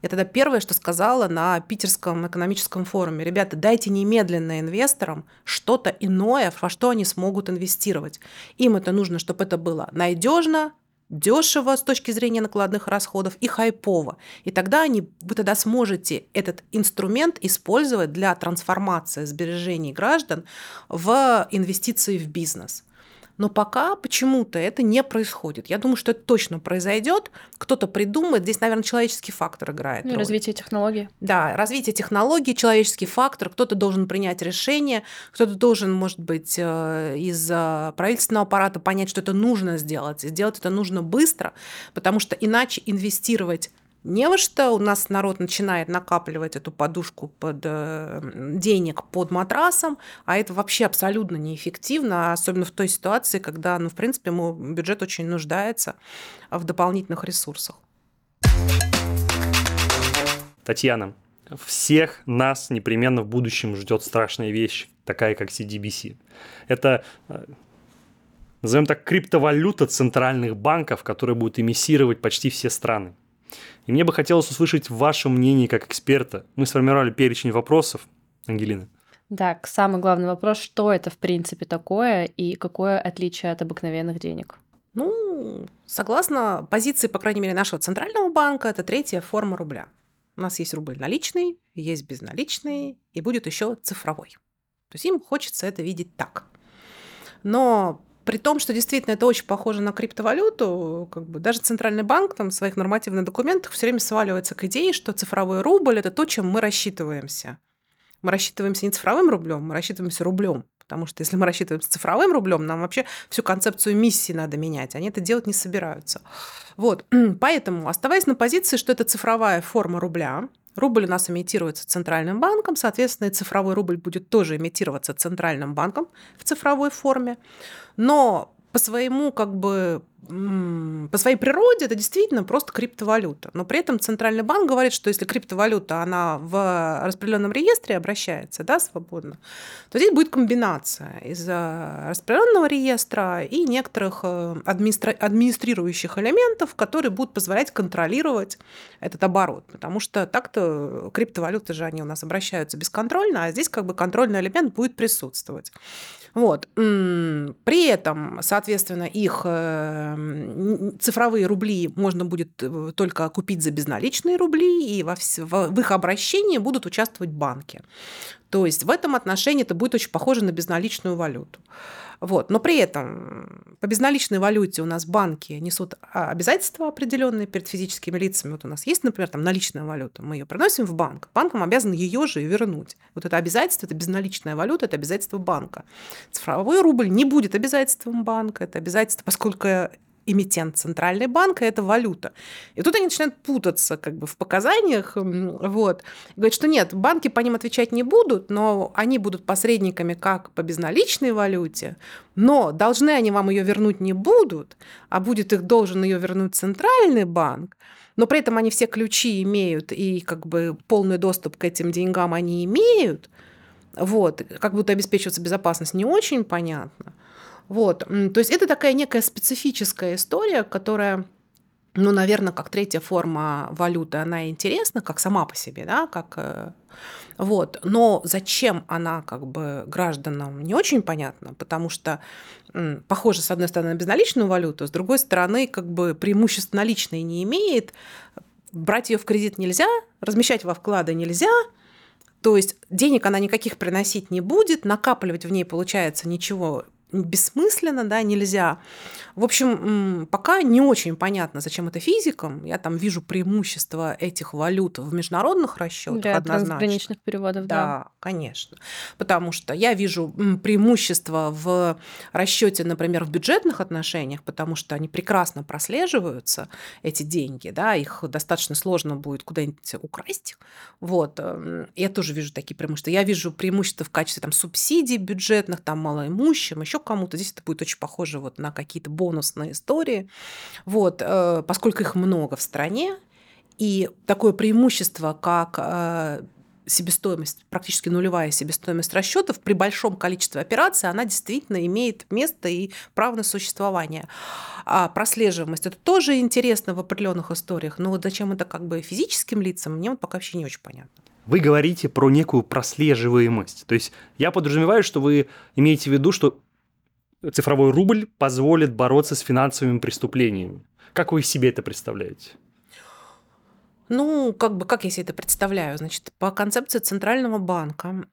я тогда первое, что сказала на Питерском экономическом форуме, ребята, дайте немедленно инвесторам что-то иное, во что они смогут инвестировать инвестировать. Им это нужно, чтобы это было надежно, дешево с точки зрения накладных расходов и хайпово. И тогда они, вы тогда сможете этот инструмент использовать для трансформации сбережений граждан в инвестиции в бизнес. Но пока почему-то это не происходит. Я думаю, что это точно произойдет. Кто-то придумает. Здесь, наверное, человеческий фактор играет. Ну, развитие технологий. Да, развитие технологий, человеческий фактор. Кто-то должен принять решение, кто-то должен, может быть, э, из правительственного аппарата понять, что это нужно сделать. И сделать это нужно быстро, потому что иначе инвестировать не во что. У нас народ начинает накапливать эту подушку под э, денег под матрасом, а это вообще абсолютно неэффективно, особенно в той ситуации, когда, ну, в принципе, мой бюджет очень нуждается в дополнительных ресурсах. Татьяна, всех нас непременно в будущем ждет страшная вещь, такая как CDBC. Это э, назовем так, криптовалюта центральных банков, которая будет эмиссировать почти все страны. И мне бы хотелось услышать ваше мнение как эксперта. Мы сформировали перечень вопросов. Ангелина. Так, самый главный вопрос, что это в принципе такое и какое отличие от обыкновенных денег? Ну, согласно позиции, по крайней мере, нашего центрального банка, это третья форма рубля. У нас есть рубль наличный, есть безналичный, и будет еще цифровой. То есть им хочется это видеть так. Но при том, что действительно это очень похоже на криптовалюту, как бы даже Центральный банк там, в своих нормативных документах все время сваливается к идее, что цифровой рубль – это то, чем мы рассчитываемся. Мы рассчитываемся не цифровым рублем, мы рассчитываемся рублем. Потому что если мы рассчитываемся цифровым рублем, нам вообще всю концепцию миссии надо менять. Они это делать не собираются. Вот. Поэтому, оставаясь на позиции, что это цифровая форма рубля, Рубль у нас имитируется центральным банком, соответственно, и цифровой рубль будет тоже имитироваться центральным банком в цифровой форме. Но по своему как бы по своей природе это действительно просто криптовалюта. Но при этом Центральный банк говорит, что если криптовалюта, она в распределенном реестре обращается да, свободно, то здесь будет комбинация из распределенного реестра и некоторых э, администра... администрирующих элементов, которые будут позволять контролировать этот оборот. Потому что так-то криптовалюты же они у нас обращаются бесконтрольно, а здесь как бы контрольный элемент будет присутствовать. Вот. При этом, соответственно, их э, цифровые рубли можно будет э, только купить за безналичные рубли, и во, в их обращении будут участвовать банки. То есть в этом отношении это будет очень похоже на безналичную валюту. Вот. Но при этом по безналичной валюте у нас банки несут а, обязательства определенные перед физическими лицами. Вот у нас есть, например, там наличная валюта, мы ее приносим в банк, банком обязан ее же и вернуть. Вот это обязательство, это безналичная валюта, это обязательство банка. Цифровой рубль не будет обязательством банка, это обязательство, поскольку эмитент центральный банк, это валюта. И тут они начинают путаться как бы в показаниях. Вот. Говорят, что нет, банки по ним отвечать не будут, но они будут посредниками как по безналичной валюте, но должны они вам ее вернуть не будут, а будет их должен ее вернуть центральный банк, но при этом они все ключи имеют и как бы полный доступ к этим деньгам они имеют, вот, как будто обеспечиваться безопасность не очень понятно. Вот. То есть это такая некая специфическая история, которая ну, наверное, как третья форма валюты, она интересна, как сама по себе, да, как э, вот. Но зачем она как бы гражданам не очень понятно, потому что похоже, с одной стороны, на безналичную валюту, с другой стороны, как бы преимуществ наличной не имеет, брать ее в кредит нельзя, размещать во вклады нельзя, то есть денег она никаких приносить не будет, накапливать в ней получается ничего бессмысленно, да, нельзя. В общем, пока не очень понятно, зачем это физикам. Я там вижу преимущество этих валют в международных расчетах Для однозначно. трансграничных переводов, да. Да, конечно. Потому что я вижу преимущество в расчете, например, в бюджетных отношениях, потому что они прекрасно прослеживаются, эти деньги, да, их достаточно сложно будет куда-нибудь украсть. Вот. Эм, я тоже вижу такие преимущества. Я вижу преимущества в качестве там, субсидий бюджетных, там, малоимущим, еще кому-то. Здесь это будет очень похоже вот на какие-то бонусные истории. Вот, э, поскольку их много в стране, и такое преимущество, как э, себестоимость, практически нулевая себестоимость расчетов при большом количестве операций, она действительно имеет место и право на существование. А прослеживаемость это тоже интересно в определенных историях, но вот зачем это как бы физическим лицам, мне вот пока вообще не очень понятно. Вы говорите про некую прослеживаемость. То есть я подразумеваю, что вы имеете в виду, что цифровой рубль позволит бороться с финансовыми преступлениями. Как вы себе это представляете? Ну, как бы, как я себе это представляю? Значит, по концепции Центрального банка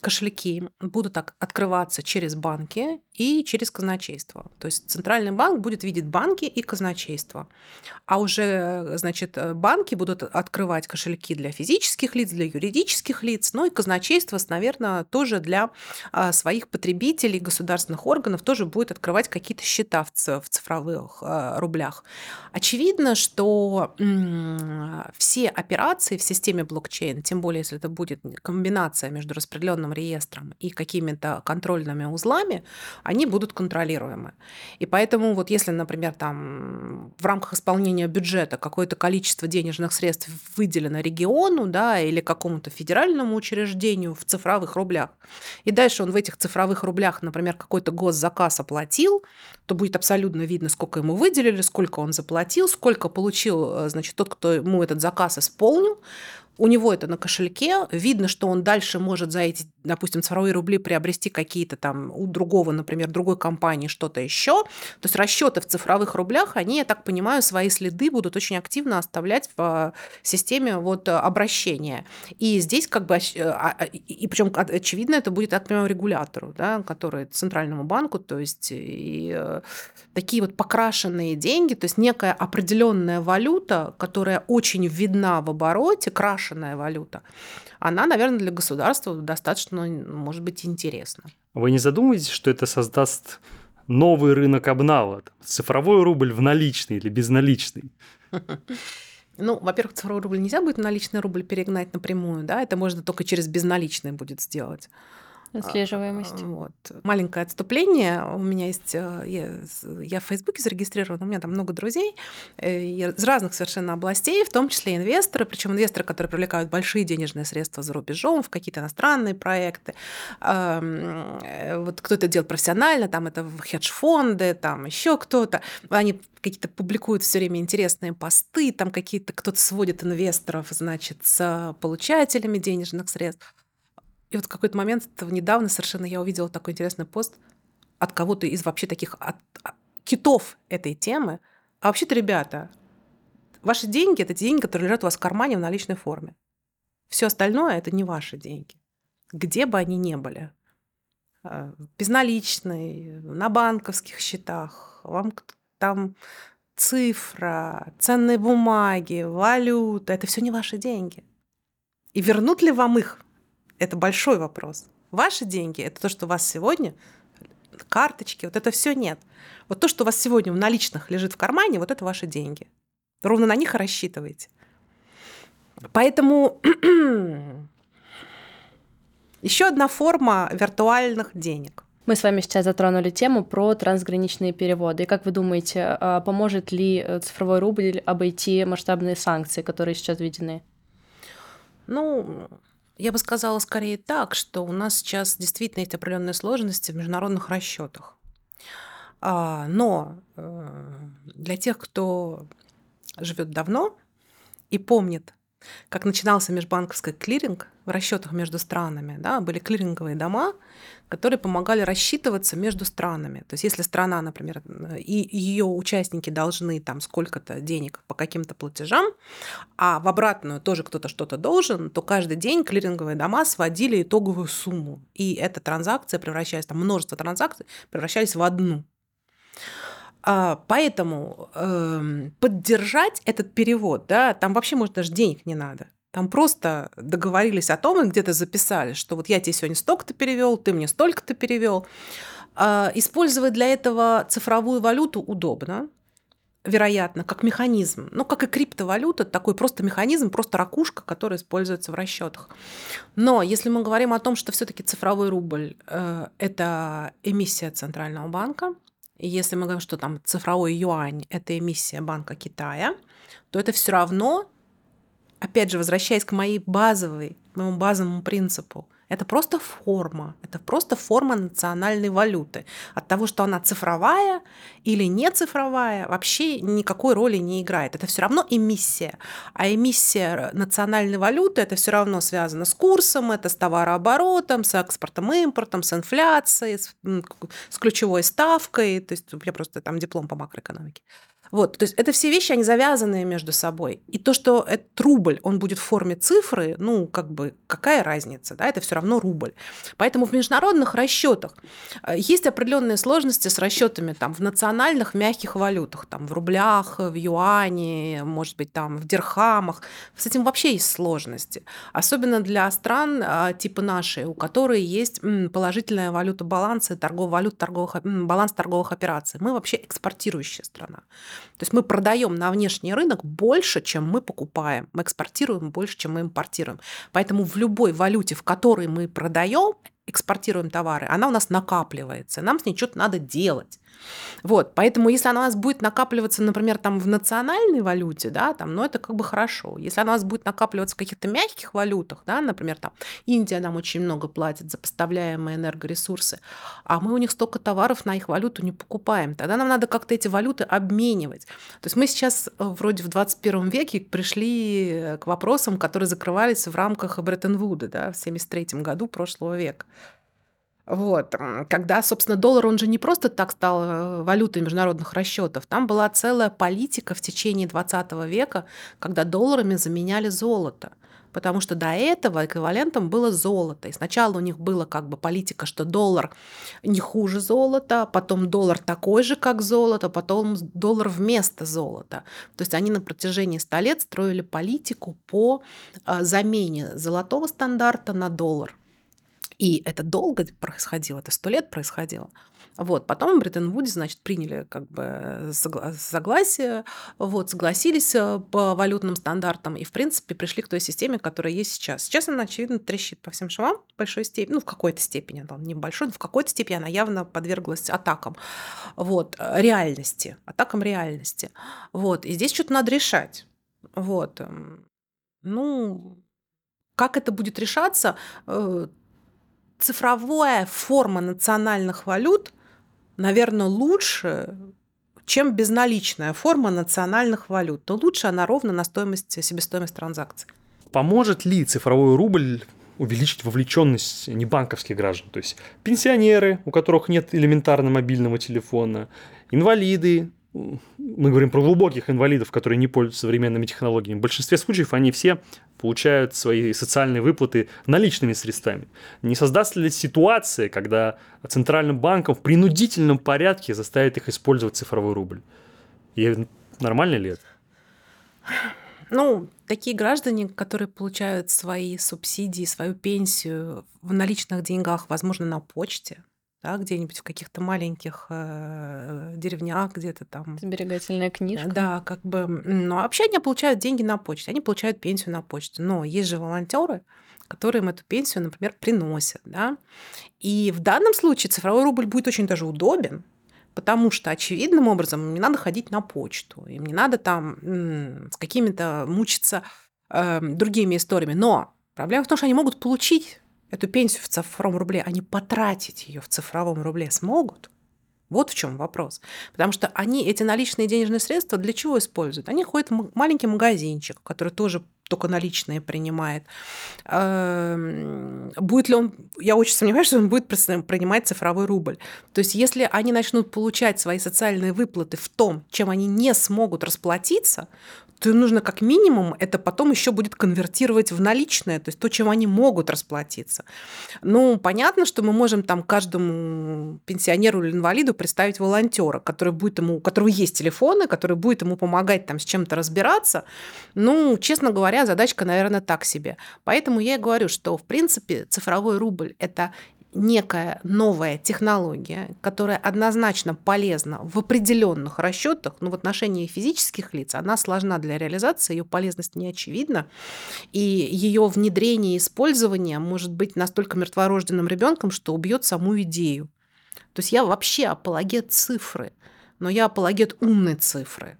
кошельки будут так открываться через банки и через казначейство. То есть Центральный банк будет видеть банки и казначейство. А уже, значит, банки будут открывать кошельки для физических лиц, для юридических лиц, ну и казначейство, наверное, тоже для а, своих потребителей, государственных органов тоже будет открывать какие-то счета в цифровых а, рублях. Очевидно, что все операции в системе блокчейн, тем более если это будет комбинация между распределенным реестром и какими-то контрольными узлами, они будут контролируемы. И поэтому вот если, например, там в рамках исполнения бюджета какое-то количество денежных средств выделено региону да, или какому-то федеральному учреждению в цифровых рублях, и дальше он в этих цифровых рублях, например, какой-то госзаказ оплатил, то будет абсолютно видно, сколько ему выделили, сколько он заплатил, сколько получил, э, значит, тот, кто ему этот заказ исполнил, у него это на кошельке, видно, что он дальше может за эти, допустим, цифровые рубли приобрести какие-то там у другого, например, другой компании что-то еще. То есть расчеты в цифровых рублях, они, я так понимаю, свои следы будут очень активно оставлять в а, системе вот обращения. И здесь как бы, а, а, и причем очевидно, это будет, так понимаю, регулятору, да, который центральному банку, то есть и такие вот покрашенные деньги, то есть некая определенная валюта, которая очень видна в обороте, крашена смешанная валюта, она, наверное, для государства достаточно, может быть, интересна. Вы не задумываетесь, что это создаст новый рынок обнала? Цифровой рубль в наличный или безналичный? Ну, во-первых, цифровой рубль нельзя будет наличный рубль перегнать напрямую, да, это можно только через безналичный будет сделать. Отслеживаемость. Вот. Маленькое отступление. У меня есть... Э, я, я в Фейсбуке зарегистрирована, у меня там много друзей э, из разных совершенно областей, в том числе инвесторы, причем инвесторы, которые привлекают большие денежные средства за рубежом в какие-то иностранные проекты. Э, вот кто-то делает профессионально, там это хедж-фонды, там еще кто-то. Они какие-то публикуют все время интересные посты, там какие-то кто-то сводит инвесторов, значит, с получателями денежных средств. И вот в какой-то момент, недавно совершенно я увидела такой интересный пост от кого-то из вообще таких от, от, китов этой темы. А вообще-то, ребята, ваши деньги – это деньги, которые лежат у вас в кармане в наличной форме. Все остальное – это не ваши деньги. Где бы они ни были. А, безналичные, на банковских счетах, вам там цифра, ценные бумаги, валюта – это все не ваши деньги. И вернут ли вам их это большой вопрос. Ваши деньги – это то, что у вас сегодня, карточки, вот это все нет. Вот то, что у вас сегодня в наличных лежит в кармане, вот это ваши деньги. Ровно на них и рассчитывайте. Поэтому еще одна форма виртуальных денег. Мы с вами сейчас затронули тему про трансграничные переводы. И как вы думаете, а, поможет ли э, цифровой рубль обойти масштабные санкции, которые сейчас введены? Ну, я бы сказала скорее так, что у нас сейчас действительно есть определенные сложности в международных расчетах. А, но э, для тех, кто живет давно и помнит как начинался межбанковский клиринг в расчетах между странами. Да, были клиринговые дома, которые помогали рассчитываться между странами. То есть если страна, например, и ее участники должны там сколько-то денег по каким-то платежам, а в обратную тоже кто-то что-то должен, то каждый день клиринговые дома сводили итоговую сумму. И эта транзакция превращалась, там множество транзакций превращались в одну. А, поэтому э, поддержать этот перевод, да, там вообще, может, даже денег не надо. Там просто договорились о том, и где-то записали, что вот я тебе сегодня столько-то перевел, ты мне столько-то перевел. Э, использовать для этого цифровую валюту удобно, вероятно, как механизм. Ну, как и криптовалюта, такой просто механизм, просто ракушка, которая используется в расчетах. Но если мы говорим о том, что все-таки цифровой рубль э, это эмиссия центрального банка, если мы говорим, что там цифровой юань – это эмиссия Банка Китая, то это все равно, опять же, возвращаясь к моей базовой, моему базовому принципу – это просто форма, это просто форма национальной валюты. От того, что она цифровая или не цифровая, вообще никакой роли не играет. Это все равно эмиссия. А эмиссия национальной валюты это все равно связано с курсом, это с товарооборотом, с экспортом, импортом, с инфляцией, с, с ключевой ставкой. То есть меня просто там диплом по макроэкономике. Вот, то есть это все вещи, они завязанные между собой. И то, что этот рубль, он будет в форме цифры, ну, как бы, какая разница, да, это все равно рубль. Поэтому в международных расчетах э, есть определенные сложности с расчетами там в национальных мягких валютах, там в рублях, в юане, может быть, там в дирхамах. С этим вообще есть сложности. Особенно для стран а, типа нашей, у которой есть положительная валюта баланса, торговая валюта, торговых, баланс торговых операций. Мы вообще экспортирующая страна. То есть мы продаем на внешний рынок больше, чем мы покупаем. Мы экспортируем больше, чем мы импортируем. Поэтому в любой валюте, в которой мы продаем, экспортируем товары, она у нас накапливается. Нам с ней что-то надо делать. Вот, поэтому если она у нас будет накапливаться, например, там в национальной валюте, да, там, ну это как бы хорошо. Если она у нас будет накапливаться в каких-то мягких валютах, да, например, там Индия нам очень много платит за поставляемые энергоресурсы, а мы у них столько товаров на их валюту не покупаем, тогда нам надо как-то эти валюты обменивать. То есть мы сейчас э, вроде в 21 веке пришли к вопросам, которые закрывались в рамках Бреттон-Вуда, да, в 73 году прошлого века. Вот. Когда, собственно, доллар, он же не просто так стал э, валютой международных расчетов. Там была целая политика в течение 20 века, когда долларами заменяли золото. Потому что до этого эквивалентом было золото. И сначала у них была как бы политика, что доллар не хуже золота, потом доллар такой же, как золото, потом доллар вместо золота. То есть они на протяжении 100 лет строили политику по э, замене золотого стандарта на доллар. И это долго происходило, это сто лет происходило. Вот. Потом в Бреттон-Вуде, значит, приняли как бы согласие, вот, согласились э, по валютным стандартам и, в принципе, пришли к той системе, которая есть сейчас. Сейчас она, очевидно, трещит по всем швам в большой степени, ну, в какой-то степени, там, не большой, но в какой-то степени она явно подверглась атакам, вот, э, реальности, атакам реальности. Вот. И здесь что-то надо решать. Вот. Ну, как это будет решаться, э, цифровая форма национальных валют, наверное, лучше, чем безналичная форма национальных валют. Но лучше она ровно на стоимость, себестоимость транзакций. Поможет ли цифровой рубль увеличить вовлеченность небанковских граждан? То есть пенсионеры, у которых нет элементарно мобильного телефона, инвалиды, мы говорим про глубоких инвалидов, которые не пользуются современными технологиями. В большинстве случаев они все получают свои социальные выплаты наличными средствами. Не создаст ли ситуация, когда центральным банком в принудительном порядке заставит их использовать цифровой рубль? И нормально ли это? Ну, такие граждане, которые получают свои субсидии, свою пенсию в наличных деньгах, возможно, на почте, да, где-нибудь в каких-то маленьких э, деревнях, где-то там. Сберегательная книжка. Да, как бы. Но вообще они получают деньги на почте, они получают пенсию на почте. Но есть же волонтеры, которые им эту пенсию, например, приносят. Да? И в данном случае цифровой рубль будет очень даже удобен, потому что очевидным образом им не надо ходить на почту, им не надо там с какими-то мучиться э, другими историями. Но проблема в том, что они могут получить эту пенсию в цифровом рубле, они потратить ее в цифровом рубле смогут? Вот в чем вопрос. Потому что они эти наличные денежные средства для чего используют? Они ходят в маленький магазинчик, который тоже только наличные принимает. Эм, будет ли он, я очень сомневаюсь, что он будет принимать цифровой рубль. То есть если они начнут получать свои социальные выплаты в том, чем они не смогут расплатиться, то им нужно как минимум это потом еще будет конвертировать в наличное, то есть то, чем они могут расплатиться. Ну, понятно, что мы можем там каждому пенсионеру или инвалиду представить волонтера, который будет ему, у которого есть телефоны, который будет ему помогать там с чем-то разбираться. Ну, честно говоря, задачка, наверное, так себе. Поэтому я и говорю, что, в принципе, цифровой рубль – это некая новая технология, которая однозначно полезна в определенных расчетах, но в отношении физических лиц она сложна для реализации, ее полезность не очевидна, и ее внедрение и использование может быть настолько мертворожденным ребенком, что убьет саму идею. То есть я вообще апологет цифры, но я апологет умной цифры.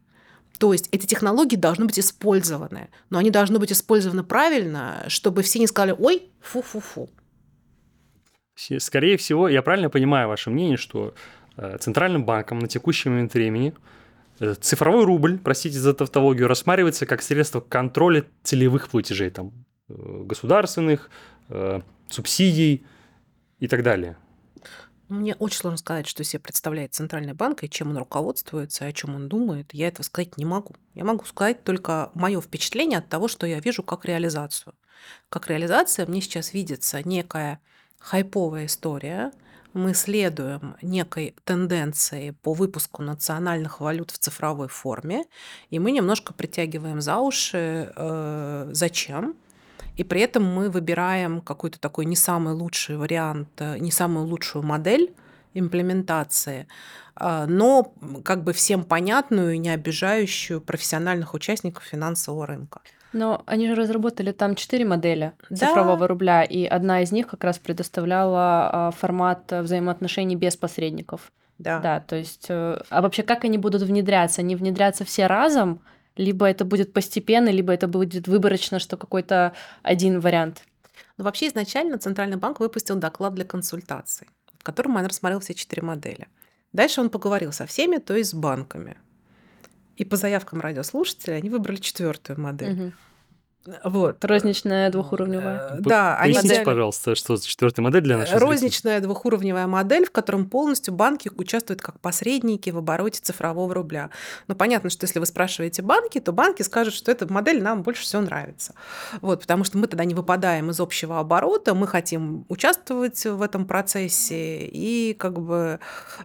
То есть эти технологии должны быть использованы, но они должны быть использованы правильно, чтобы все не сказали «Ой, фу-фу-фу». Скорее всего, я правильно понимаю ваше мнение, что э, Центральным банком на текущий момент времени э, цифровой рубль, простите за тавтологию, рассматривается как средство контроля целевых платежей, там, э, государственных, субсидий и так далее. Мне очень сложно сказать, что себе представляет Центральный банк и чем он руководствуется, о чем он думает. Я этого сказать не могу. Я могу сказать только мое впечатление от того, что я вижу как реализацию. Как реализация мне сейчас видится некая хайповая история. Мы следуем некой тенденции по выпуску национальных валют в цифровой форме, и мы немножко притягиваем за уши, э, зачем, и при этом мы выбираем какой-то такой не самый лучший вариант, э, не самую лучшую модель имплементации, а, но как бы всем понятную и не обижающую профессиональных участников финансового рынка. Но они же разработали там четыре модели цифрового да. рубля, и одна из них как раз предоставляла а, формат взаимоотношений без посредников. Да. Да, то есть, э, а вообще как они будут внедряться? Они внедрятся все разом, либо это будет постепенно, либо это будет выборочно, что какой-то один вариант. Но вообще изначально Центральный банк выпустил доклад для консультаций, в котором он рассмотрел все четыре модели. Дальше он поговорил со всеми, то есть с банками. И по заявкам радиослушателей они выбрали четвертую модель. Угу. Вот. Розничная двухуровневая. Э, да, они Поясните, пожалуйста, что за четвертая модель для наших Розничная зрителей. двухуровневая модель, в котором полностью банки участвуют как посредники в обороте цифрового рубля. Но понятно, что если вы спрашиваете банки, то банки скажут, что эта модель нам больше всего нравится. Вот, потому что мы тогда не выпадаем из общего оборота, мы хотим участвовать в этом процессе и как бы,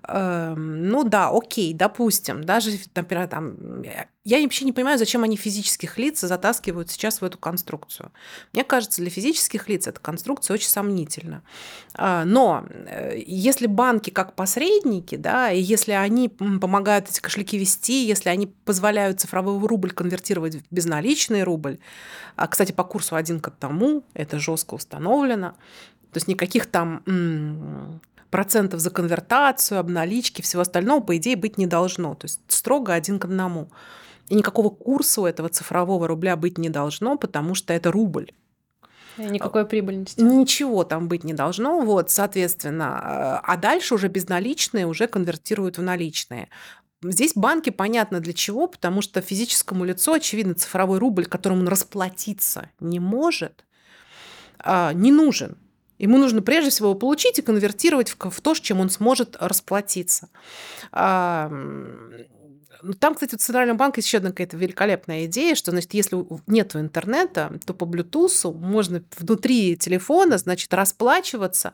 э, ну да, окей, допустим, даже, например, там я вообще не понимаю, зачем они физических лиц затаскивают сейчас в эту конструкцию. Мне кажется, для физических лиц эта конструкция очень сомнительна. А, но э, если банки как посредники, да, и если они помогают эти кошельки вести, если они позволяют цифровой рубль конвертировать в безналичный рубль, а, кстати, по курсу один к тому, это жестко установлено, то есть никаких там процентов за конвертацию, обналички, всего остального, по идее, быть не должно. То есть строго один к одному. И никакого курса у этого цифрового рубля быть не должно, потому что это рубль. И никакой прибыльности. Ничего там быть не должно. Вот, соответственно, а дальше уже безналичные уже конвертируют в наличные. Здесь банки понятно для чего, потому что физическому лицу, очевидно, цифровой рубль, которым он расплатиться не может, а, не нужен. Ему нужно прежде всего его получить и конвертировать в то, с чем он сможет расплатиться. Ну, там, кстати, у Центрального банка еще одна какая-то великолепная идея, что, значит, если нет интернета, то по Bluetooth можно внутри телефона, значит, расплачиваться.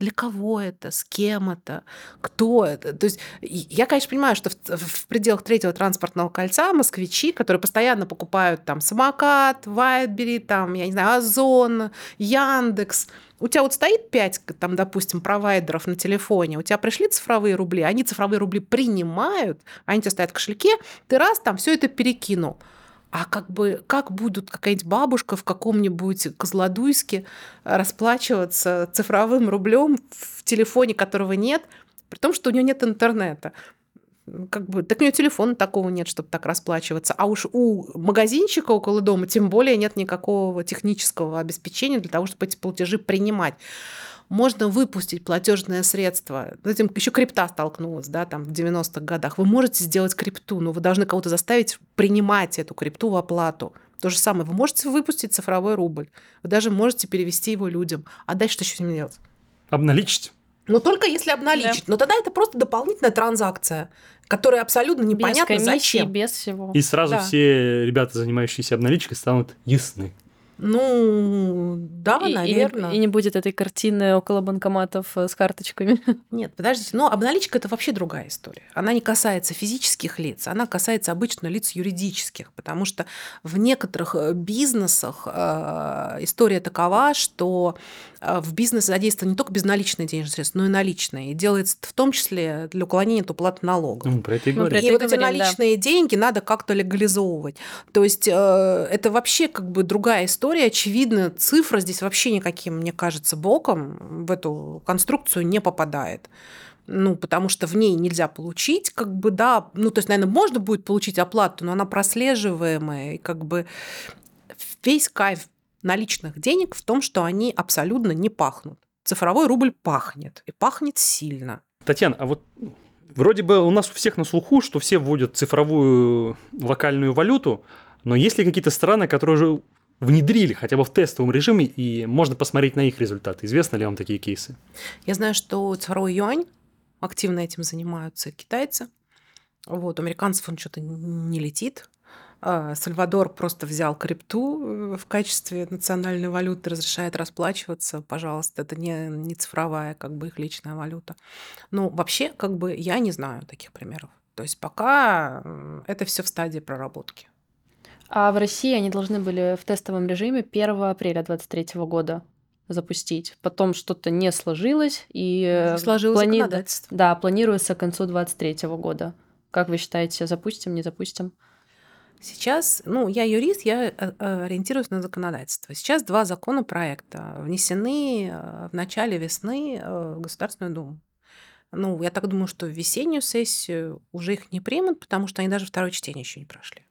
Для кого это, с кем это, кто это. То есть я, конечно, понимаю, что в, в пределах третьего транспортного кольца москвичи, которые постоянно покупают там самокат, Вайбери, там, я не знаю, Озон, Яндекс, у тебя вот стоит 5, там, допустим, провайдеров на телефоне, у тебя пришли цифровые рубли, они цифровые рубли принимают, они у тебя стоят в кошельке, ты раз там все это перекинул. А как бы как будут какая-нибудь бабушка в каком-нибудь Козлодуйске расплачиваться цифровым рублем в телефоне, которого нет, при том, что у нее нет интернета как бы, так у нее телефона такого нет, чтобы так расплачиваться. А уж у магазинчика около дома тем более нет никакого технического обеспечения для того, чтобы эти платежи принимать. Можно выпустить платежное средство. Этим еще крипта столкнулась, да, там в 90-х годах. Вы можете сделать крипту, но вы должны кого-то заставить принимать эту крипту в оплату. То же самое. Вы можете выпустить цифровой рубль. Вы даже можете перевести его людям. А дальше что еще с ним делать? Обналичить. Но только если обналичить. Да. Но тогда это просто дополнительная транзакция которые абсолютно непонятно без комиссии, зачем. без всего. И сразу да. все ребята, занимающиеся обналичкой, станут ясны. Ну, да, и, наверное. И не, и не будет этой картины около банкоматов э, с карточками. Нет, подождите, но обналичка это вообще другая история. Она не касается физических лиц, она касается обычно лиц юридических, потому что в некоторых э, бизнесах э, история такова, что в бизнес задействованы не только безналичные денежные средства, но и наличные. И делается в том числе для уклонения от уплаты налогов. Мы про это и говорим. И, и вот эти наличные да. деньги надо как-то легализовывать. То есть э, это вообще как бы другая история история, очевидно, цифра здесь вообще никаким, мне кажется, боком в эту конструкцию не попадает. Ну, потому что в ней нельзя получить, как бы, да, ну, то есть, наверное, можно будет получить оплату, но она прослеживаемая, и как бы весь кайф наличных денег в том, что они абсолютно не пахнут. Цифровой рубль пахнет, и пахнет сильно. Татьяна, а вот вроде бы у нас у всех на слуху, что все вводят цифровую локальную валюту, но есть ли какие-то страны, которые уже внедрили хотя бы в тестовом режиме, и можно посмотреть на их результаты. Известны ли вам такие кейсы? Я знаю, что цифровой юань активно этим занимаются китайцы. Вот, у американцев он что-то не летит. А, Сальвадор просто взял крипту э, в качестве национальной валюты, разрешает расплачиваться, пожалуйста, это не, не цифровая, как бы их личная валюта. Но вообще, как бы я не знаю таких примеров. То есть пока это все в стадии проработки. А в России они должны были в тестовом режиме 1 апреля 2023 года запустить. Потом что-то не сложилось, и не сложилось плани... Да, планируется к концу 2023 года. Как вы считаете, запустим, не запустим? Сейчас, ну, я юрист, я э, э, ориентируюсь на законодательство. Сейчас два законопроекта внесены э, в начале весны в Государственную Думу. Ну, я так думаю, что в весеннюю сессию уже их не примут, потому что они даже второе чтение еще не прошли.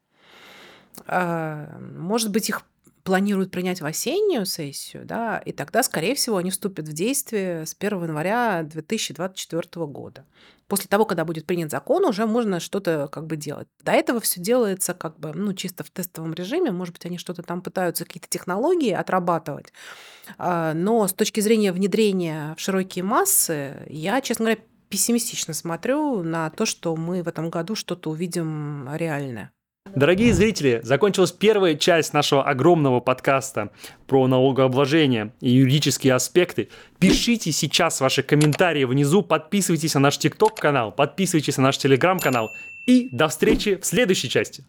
А, может быть, их планируют принять в осеннюю сессию, да, и тогда, скорее всего, они вступят в действие с 1 января 2024 года. После того, когда будет принят закон, уже можно что-то как бы делать. До этого все делается как бы, ну, чисто в тестовом режиме. Может быть, они что-то там пытаются, какие-то технологии отрабатывать. А, но с точки зрения внедрения в широкие массы, я, честно говоря, пессимистично смотрю на то, что мы в этом году что-то увидим реальное. Дорогие зрители, закончилась первая часть нашего огромного подкаста про налогообложение и юридические аспекты. Пишите сейчас ваши комментарии внизу, подписывайтесь на наш ТикТок канал, подписывайтесь на наш Телеграм канал и до встречи в следующей части.